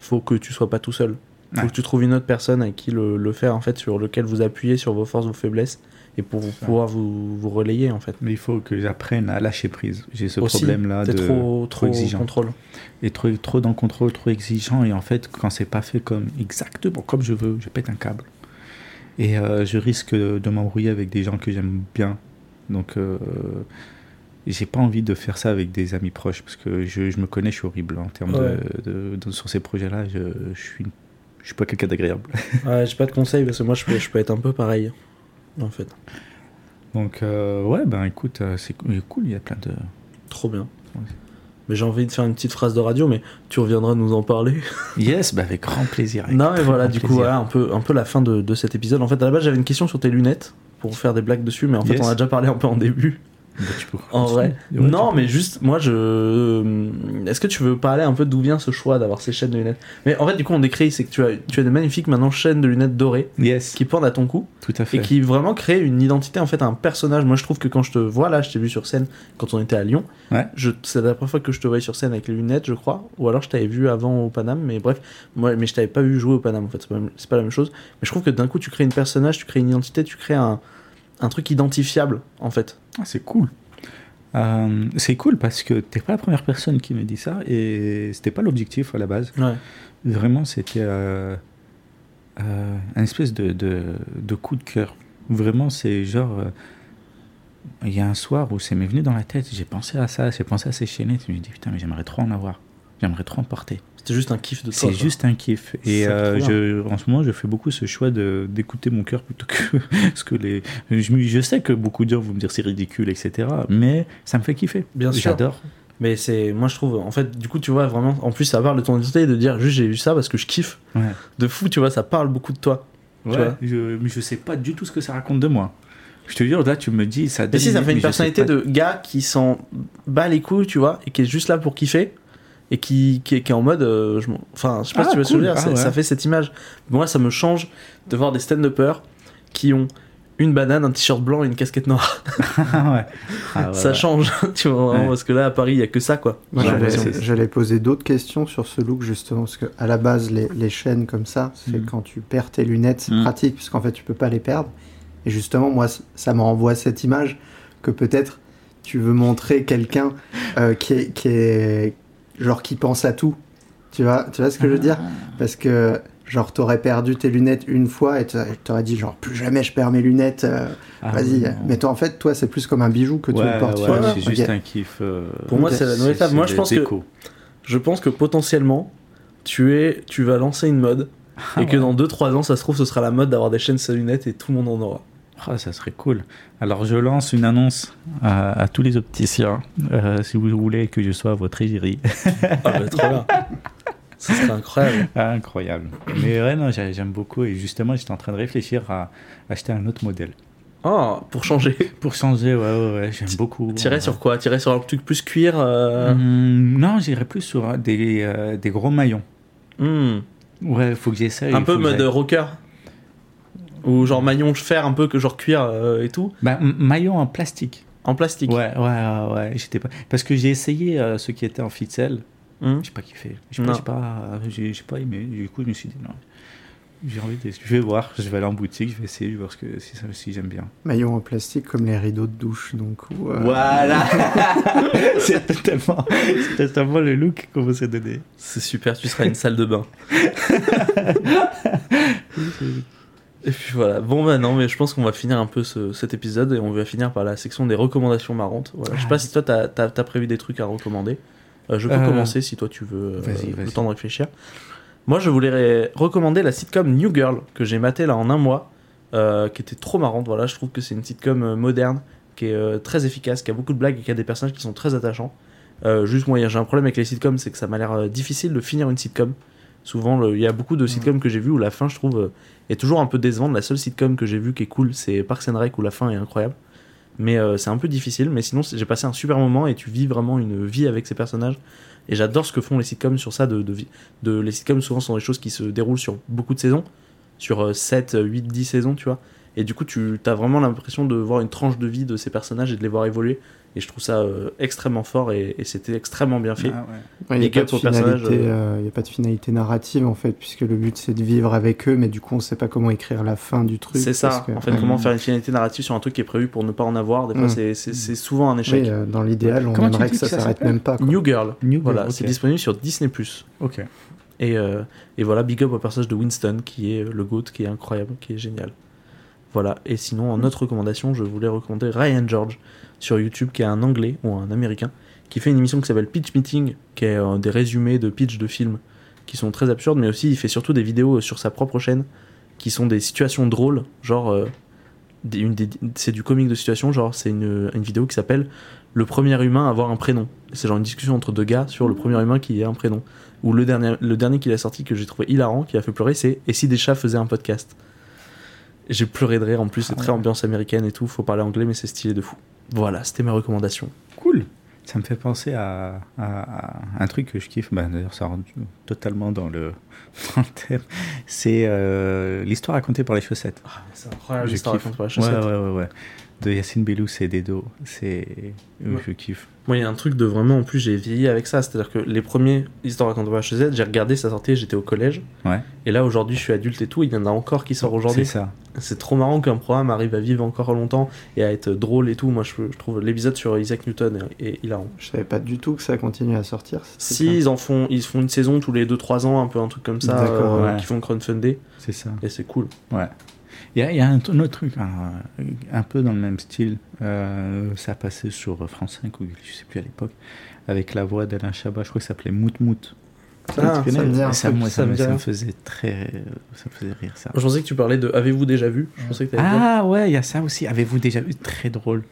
faut que tu sois pas tout seul. Faut Ouais. que tu trouves une autre personne avec qui le, le faire, en fait, sur lequel vous appuyez sur vos forces, vos faiblesses, et pour vous- pouvoir vous, vous relayer, en fait. Mais il faut que j'apprenne à lâcher prise. J'ai ce Aussi, problème-là T'es de trop, trop, exigeant. contrôle. et trop, trop dans le contrôle, trop exigeant. Et en fait, quand c'est pas fait comme exactement comme je veux, je pète un câble. Et euh, je risque de m'embrouiller avec des gens que j'aime bien. Donc, euh, j'ai pas envie de faire ça avec des amis proches parce que je, je me connais, je suis horrible en termes Ouais. de, de- de- sur ces projets-là. Je, je suis, je suis pas quelqu'un d'agréable. Ouais, j'ai pas de conseils parce que moi, je peux, je peux être un peu pareil, en fait. Donc, euh, ouais, ben écoute, euh, c'est cool, il y a plein de. Trop bien. Ouais. Mais j'ai envie de faire une petite phrase de radio, mais tu reviendras nous en parler. Yes, bah avec grand plaisir. avec non, mais voilà, du coup, plaisir. voilà, un peu, un peu la fin de, de cet épisode. En fait, à la base, j'avais une question sur tes lunettes pour faire des blagues dessus, mais en fait, on a déjà parlé un peu en début. Bah, tu peux En vrai. Ouais, non, mais juste, moi, je. Est-ce que tu veux parler un peu d'où vient ce choix d'avoir ces chaînes de lunettes? Mais en fait, du coup, on décrit, c'est que tu as, tu as des magnifiques maintenant chaînes de lunettes dorées Yes, qui pendent à ton cou tout à fait. et qui vraiment créent une identité, en fait, un personnage. Moi, je trouve que quand je te vois là, je t'ai vu sur scène quand on était à Lyon. Ouais. Je, c'est la première fois que je te voyais sur scène avec les lunettes, je crois. Ou alors je t'avais vu avant au Paname, mais bref. Moi, mais je t'avais pas vu jouer au Paname, en fait. C'est pas, c'est pas la même chose. Mais je trouve que d'un coup, tu crées une personnage, tu crées une identité, tu crées un, un truc identifiable, en fait. Ah, c'est cool. Euh, c'est cool parce que t'es pas la première personne qui me dit ça et c'était pas l'objectif à la base. Ouais. Vraiment, c'était euh, euh, un espèce de, de, de coup de cœur. Vraiment, c'est genre. Il y a un soir où c'est m'est venu dans la tête, j'ai pensé à ça, j'ai pensé à ces chaînettes, je me suis dit putain, mais j'aimerais trop en avoir. J'aimerais trop en porter. C'était juste un kiff de toi. C'est juste un kiff. Et euh, je, en ce moment, je fais beaucoup ce choix d'écouter mon cœur plutôt que ce que les. Je, sais que beaucoup de gens vont me dire c'est ridicule, etc. Mais ça me fait kiffer. Bien sûr. J'adore. Mais c'est, moi je trouve, en fait, du coup, tu vois vraiment, en plus, ça parle de ton identité de dire juste j'ai eu ça parce que je kiffe. Ouais. De fou, tu vois, ça parle beaucoup de toi. Tu vois. je, mais je sais pas du tout ce que ça raconte de moi. Je te jure, là, tu me dis ça. Mais si, ça fait une personnalité de gars qui s'en bat les couilles, tu vois, et qui est juste là pour kiffer, et qui, qui, est, qui est en mode. euh, je enfin, je sais pas Ah, si tu que je veux cool. dire, Ah, ça, ouais. ça fait cette image. Moi, ça me change de voir des stand-uppers qui ont une banane, un t-shirt blanc et une casquette noire. Ah ouais. Ah ouais, ça ouais. change, tu vois, vraiment, Ouais. parce que là, à Paris, il y a que ça, quoi. J'allais- poser d'autres questions sur ce look justement parce que à la base les, les chaînes comme ça, c'est Mm. quand tu perds tes lunettes, c'est Mm. pratique puisqu'en fait tu peux pas les perdre. Et justement moi ça me renvoie à cette image que peut-être tu veux montrer quelqu'un euh, qui est qui est genre qui pense à tout. Tu vois, tu vois ce que je veux dire? Parce que genre t'aurais perdu tes lunettes une fois et t'a- t'aurais dit genre plus jamais je perds mes lunettes. euh, Ah Vas-y. Mais toi en fait toi c'est plus comme un bijou que tu Ouais, le portes. ouais, c'est juste un kiff. euh, Pour moi, c'est la nouvelle étape. c'est Moi, je pense que, je pense que potentiellement, tu, es, tu vas lancer une mode, Ah et que dans 2-3 ans, ça se trouve, ce sera la mode d'avoir des chaînes sur lunettes et tout le monde en aura. Ah, ça serait cool. Alors, je lance une annonce à, à tous les opticiens. Euh, si vous voulez que je sois votre égérie. Ah, bah, trop bien. Ce serait incroyable. Ah, incroyable. Mais ouais, non, j'ai- j'aime beaucoup. Et justement, j'étais en train de réfléchir à acheter un autre modèle. Oh, pour changer. Pour changer, ouais, ouais, ouais, j'aime beaucoup. Tirer Ouais. sur quoi? Tirer sur un truc plus cuir euh, Hum, non, j'irais plus sur euh, des, euh, des gros maillons. hmm. Ouais, faut que j'essaye. Un peu mode rocker Ou genre maillon fer, un peu que genre cuir euh, et tout. Bah, maillon en plastique. En plastique. Ouais, ouais, ouais, ouais. J'étais pas... Parce que j'ai essayé euh, ceux qui étaient en ficelle. Hmm. J'ai pas kiffé. J'ai pas, j'ai pas, j'ai, j'ai pas aimé. Du coup, je me suis dit non. J'ai envie de... Je vais voir. Je vais aller en boutique. Je vais essayer. Je vais voir ce que, si, ça- si j'aime bien. Maillot en plastique comme les rideaux de douche donc. euh, Voilà C'est totalement, c'est totalement le look qu'on veut se donner. C'est super, tu seras une salle de bain. Et puis voilà. Bon, bah non, mais je pense qu'on va finir un peu ce- cet épisode et on va finir par la section des recommandations marrantes. Voilà. Je sais pas si toi, t'as as, prévu des trucs à recommander. Euh, je peux Euh, commencer si toi tu veux euh, le temps de réfléchir. Moi, je voulais recommander la sitcom New Girl que j'ai maté là en un mois, euh, qui était trop marrante. Voilà, je trouve que c'est une sitcom moderne, qui est très efficace, qui a beaucoup de blagues et qui a des personnages qui sont très attachants. Juste moi, j'ai un problème avec les sitcoms, c'est que ça m'a l'air difficile de finir une sitcom. Souvent, le- il y a beaucoup de sitcoms que j'ai vu où la fin, je trouve, euh, est toujours un peu décevante. La seule sitcom que j'ai vue qui est cool, c'est Parks and Rec où la fin est incroyable. Mais euh, c'est un peu difficile. Mais sinon, j'ai passé un super moment et tu vis vraiment une vie avec ces personnages. Et j'adore ce que font les sitcoms sur ça. De, de, vie- de, les sitcoms, souvent, sont des choses qui se déroulent sur beaucoup de saisons. Sur euh, 7, 8, 10 saisons, tu vois. Et du coup, tu as vraiment l'impression de voir une tranche de vie de ces personnages et de les voir évoluer. Et je trouve ça euh, extrêmement fort et, et c'était extrêmement bien fait. Ah ouais. Il n'y a, Big pas up de au personnage, finalité, euh. euh, il y a pas de finalité narrative en fait, puisque le but c'est de vivre avec eux, mais du coup on sait pas comment écrire la fin du truc. C'est ça, que- en fait, ouais. comment faire une finalité narrative sur un truc qui est prévu pour ne pas en avoir. Des fois, Mm. c'est- souvent un échec. Oui, euh, dans l'idéal, on Comment aimerait que ça ça s'arrête même pas. quoi. New Girl, New voilà, c'est disponible sur Disney+. Ok. Et, euh, et voilà, big up au personnage de Winston, qui est le GOAT, qui est incroyable, qui est génial. Voilà, et sinon, en autre recommandation, je voulais recommander Ryan George sur YouTube, qui est un anglais ou un américain, qui fait une émission qui s'appelle Pitch Meeting, qui est euh, des résumés de pitch de films qui sont très absurdes, mais aussi il fait surtout des vidéos sur sa propre chaîne qui sont des situations drôles, genre euh, des- une des- c'est du comique de situation, genre c'est une, une vidéo qui s'appelle Le premier humain à avoir un prénom. C'est genre une discussion entre deux gars sur le premier humain qui a un prénom. Ou le dernier, le dernier qu'il a sorti que j'ai trouvé hilarant, qui a fait pleurer, c'est Et si des chats faisaient un podcast? J'ai pleuré de rire, en plus c'est très ambiance américaine et tout, faut parler anglais mais c'est stylé de fou. Voilà, c'était ma recommandation. Cool. Ça me fait penser à, à- à un truc que je kiffe. Bah, D'ailleurs, ça rentre totalement dans le, dans le thème. C'est euh, l'histoire racontée par les chaussettes. c'est incroyable Je l'histoire kiffe. racontée par les Ouais, chaussettes. ouais, ouais, ouais. De Yacine Bellous et Dedo. C'est. Ouais. Je kiffe. Moi, il y a un truc de vraiment, en plus, j'ai vieilli avec ça. C'est-à-dire que les premiers par la Chaussette, j'ai regardé, ça sortait, j'étais au collège. Ouais. Et là, aujourd'hui, je suis adulte et tout, il y en a encore qui sort aujourd'hui. C'est ça. C'est trop marrant qu'un programme arrive à vivre encore longtemps et à être drôle et tout. Moi, je, je trouve l'épisode sur Isaac Newton est, est hilarant. Je savais pas du tout que ça continue à sortir. Si, ça. ils en font, ils font une saison tous les 2-3 ans, un peu un truc comme ça, euh, ouais. qui font crowdfundé. C'est ça. Et c'est cool. Ouais. Il y a, il y a un, un autre truc, un, un peu dans le même style. euh, ça passait sur France 5 ou je sais plus à l'époque, avec la voix d'Alain Chabat. Je crois que ça s'appait Mout Mout. Ah, ça me ça, moi, ça ça faisait très, ça me faisait rire ça. Je pensais que tu parlais de Avez-vous déjà vu? Je pensais que t'allais dire. Ah ouais, il y a ça aussi. Avez-vous déjà vu? Très drôle.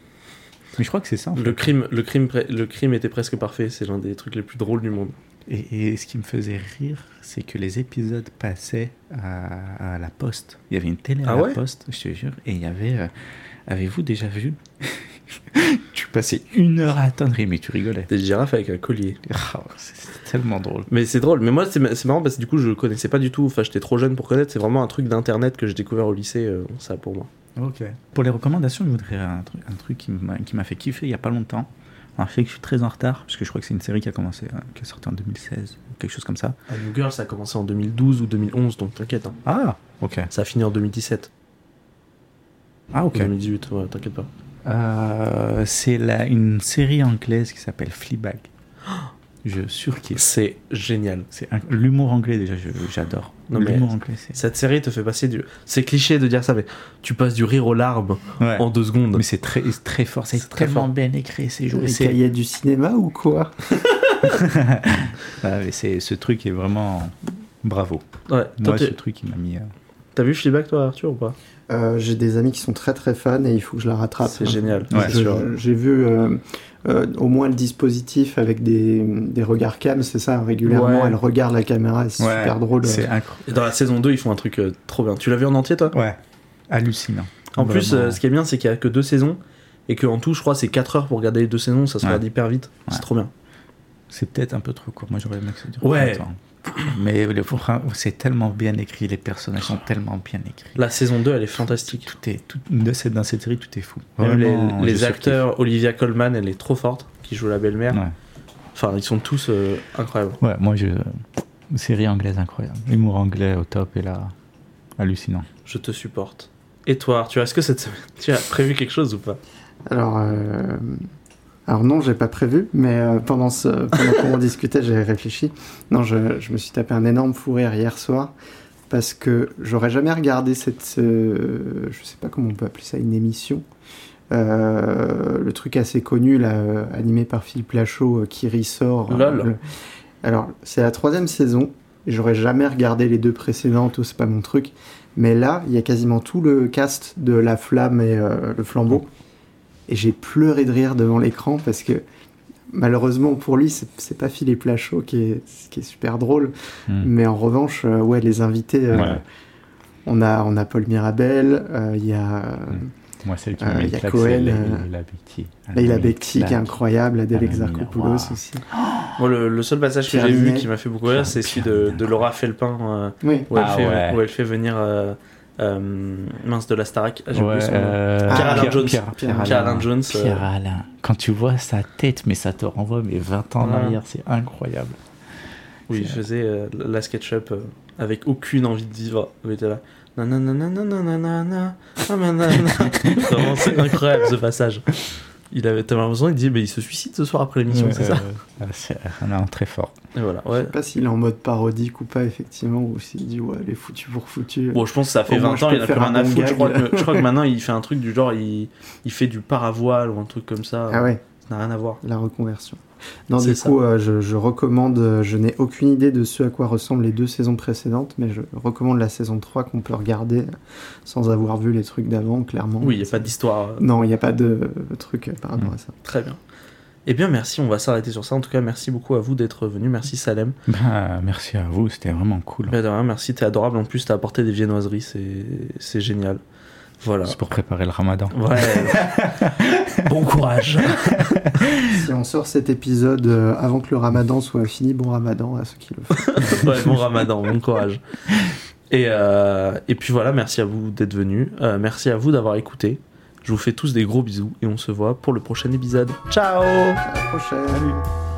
Mais je crois que c'est ça. en Le fait. crime, le, crime, pre- le crime était presque parfait. C'est l'un des trucs les plus drôles du monde. Et, et ce qui me faisait rire, c'est que les épisodes passaient à, à la poste. Il y avait une télé à Ah la poste, je te jure, et il y avait. euh, Avez-vous déjà vu? Tu passais une heure à attendre, mais tu rigolais. Des girafes avec un collier. Ah, c'est tellement drôle. Mais c'est drôle. Mais moi, c'est ma- c'est marrant parce que du coup, je connaissais pas du tout. Enfin, j'étais trop jeune pour connaître. C'est vraiment un truc d'internet que j'ai découvert au lycée. euh, ça pour moi. Ok. Pour les recommandations, je voudrais un truc, un truc qui m'a qui m'a fait kiffer il y a pas longtemps. Alors, je sais que je suis très en retard, parce que je crois que c'est une série qui a commencé, euh, qui est sortie en 2016, ou quelque chose comme ça. A New Girl, ça a commencé en 2012 ou 2011, donc t'inquiète. hein. Ah, ok. Ça a fini en 2017. Ah, ok. Ou 2018, ouais, t'inquiète pas. Euh, c'est la- une série anglaise qui s'appelle Fleabag. Je surkiffe. C'est génial. C'est un- l'humour anglais déjà, je- j'adore. Non, mais- L'humour anglais, c'est. Cette série te fait passer du. C'est cliché de dire ça, mais tu passes du rire aux larmes Ouais. en deux secondes. Mais c'est très, très fort, c'est très fort. bien écrit, c'est joué. C'est cahiers du cinéma ou quoi? Ah, mais c'est- ce truc est vraiment bravo. Ouais. Toi, Moi, t'es- ce truc, il m'a mis. euh, T'as vu Fleabag, toi, Arthur, ou pas? Euh, J'ai des amis qui sont très très fans et il faut que je la rattrape. C'est génial. Ouais, c'est Je- sûr. J'ai vu euh, euh, au moins le dispositif avec des, des regards cam, c'est ça, régulièrement, Ouais. elle regarde la caméra, c'est ouais, super drôle. C'est incroyable. Et dans la saison 2, ils font un truc euh, trop bien. Tu l'as vu en entier, toi? Ouais, hallucinant. En plus, euh, ce qui est bien, c'est qu'il y a que deux saisons. Et qu'en tout, je crois, c'est 4 heures pour regarder les deux saisons. Ça se Ouais. regarde hyper vite. C'est trop bien. c'est peut-être un peu trop court. Moi, j'aurais aimé que ça dure Ouais. Mais le- c'est tellement bien écrit, les personnages sont tellement bien écrits. La saison 2, elle est fantastique. Tout est, tout, de cette, dans cette série, tout est fou. Même les, Vraiment, les acteurs, Olivia Colman, elle est trop forte, qui joue la belle-mère. Ouais. Enfin, ils sont tous euh, incroyables. Ouais, moi, je. Série anglaise incroyable. Humour anglais au top et là, hallucinant. Je te supporte. Et toi, Arthur, est-ce que cette semaine, tu as prévu quelque chose ou pas? Alors, euh, alors non, j'ai pas prévu, mais euh, pendant, ce, pendant qu'on discutait, j'ai réfléchi. Non, je, je me suis tapé un énorme fou rire hier soir parce que j'aurais jamais regardé cette, euh, je sais pas comment on peut appeler ça, une émission. Euh, le truc assez connu, là, euh, animé par Philippe Lachaud, qui ressort. Lol. le- Alors, c'est la troisième saison. et J'aurais jamais regardé les deux précédentes, c'est pas mon truc. Mais là, il y a quasiment tout le cast de La Flamme et euh, Le Flambeau. Et j'ai pleuré de rire devant l'écran parce que malheureusement pour lui, c'est pas Philippe Lachaud qui est, qui est super drôle. Hmm. Mais en revanche, euh, ouais, les invités, euh, Ouais. on, a, on a Paul Mirabel, euh, il y a euh, Moi, celle qui Euh, m'a mis y le a Cohen, Leila Bekti. Leila mis Bekti qui est incroyable, Adèle Exarchopoulos aussi. Moi, le, le seul passage que j'ai vu qui m'a fait beaucoup rire, c'est celui de, de Laura Felpin, euh, Oui. où, elle Ah fait, ouais. où elle fait venir euh, mince de la Starac. Ah, j'ai Ouais, euh, Pierre-Alain Jones. Pierre- Pierre- Pierre-Alain Jones. euh, Pierre-Alain. Quand tu vois sa tête, mais ça te renvoie mais 20 ans en arrière, c'est incroyable. où il faisait euh, la SketchUp euh, avec aucune envie de vivre. Était là. Nananana. Vraiment, c'est incroyable ce passage. Il avait tellement l'impression, il dit, mais il se suicide ce soir après l'émission, c'est ça Ah, C'est un an très fort. Et voilà, Je sais pas s'il est en mode parodique ou pas, effectivement, ou s'il dit, ouais, les foutus pour foutus. Bon, je pense que ça fait Au moins, 20 je ans, il a plus rien un à foutre. Je crois, que, je crois que maintenant, il fait un truc du genre, il, il fait du paravoile ou un truc comme ça. Ah ouais. n'a rien à voir. La reconversion. Non, du ça. coup, euh, je, je recommande, euh, je n'ai aucune idée de ce à quoi ressemblent les deux saisons précédentes, mais je recommande la saison 3 qu'on peut regarder sans avoir vu les trucs d'avant, clairement. Oui, il n'y a pas d'histoire. euh, Non, il n'y a pas de truc par rapport à ça. Très bien. Eh bien, merci, on va s'arrêter sur ça. En tout cas, merci beaucoup à vous d'être venu. Merci Salem. Bah, merci à vous, c'était vraiment cool. Bah, de rien, merci, t'es adorable. En plus, t'as apporté des viennoiseries, c'est c'est génial. Voilà. C'est pour préparer le ramadan. Ouais. bon courage. Si on sort cet épisode euh, avant que le ramadan soit fini, bon ramadan à ceux qui le font. Ouais, bon ramadan, bon courage. Et, euh, et puis voilà, merci à vous d'être venus. Euh, merci à vous d'avoir écouté. Je vous fais tous des gros bisous et on se voit pour le prochain épisode. Ciao À la prochaine.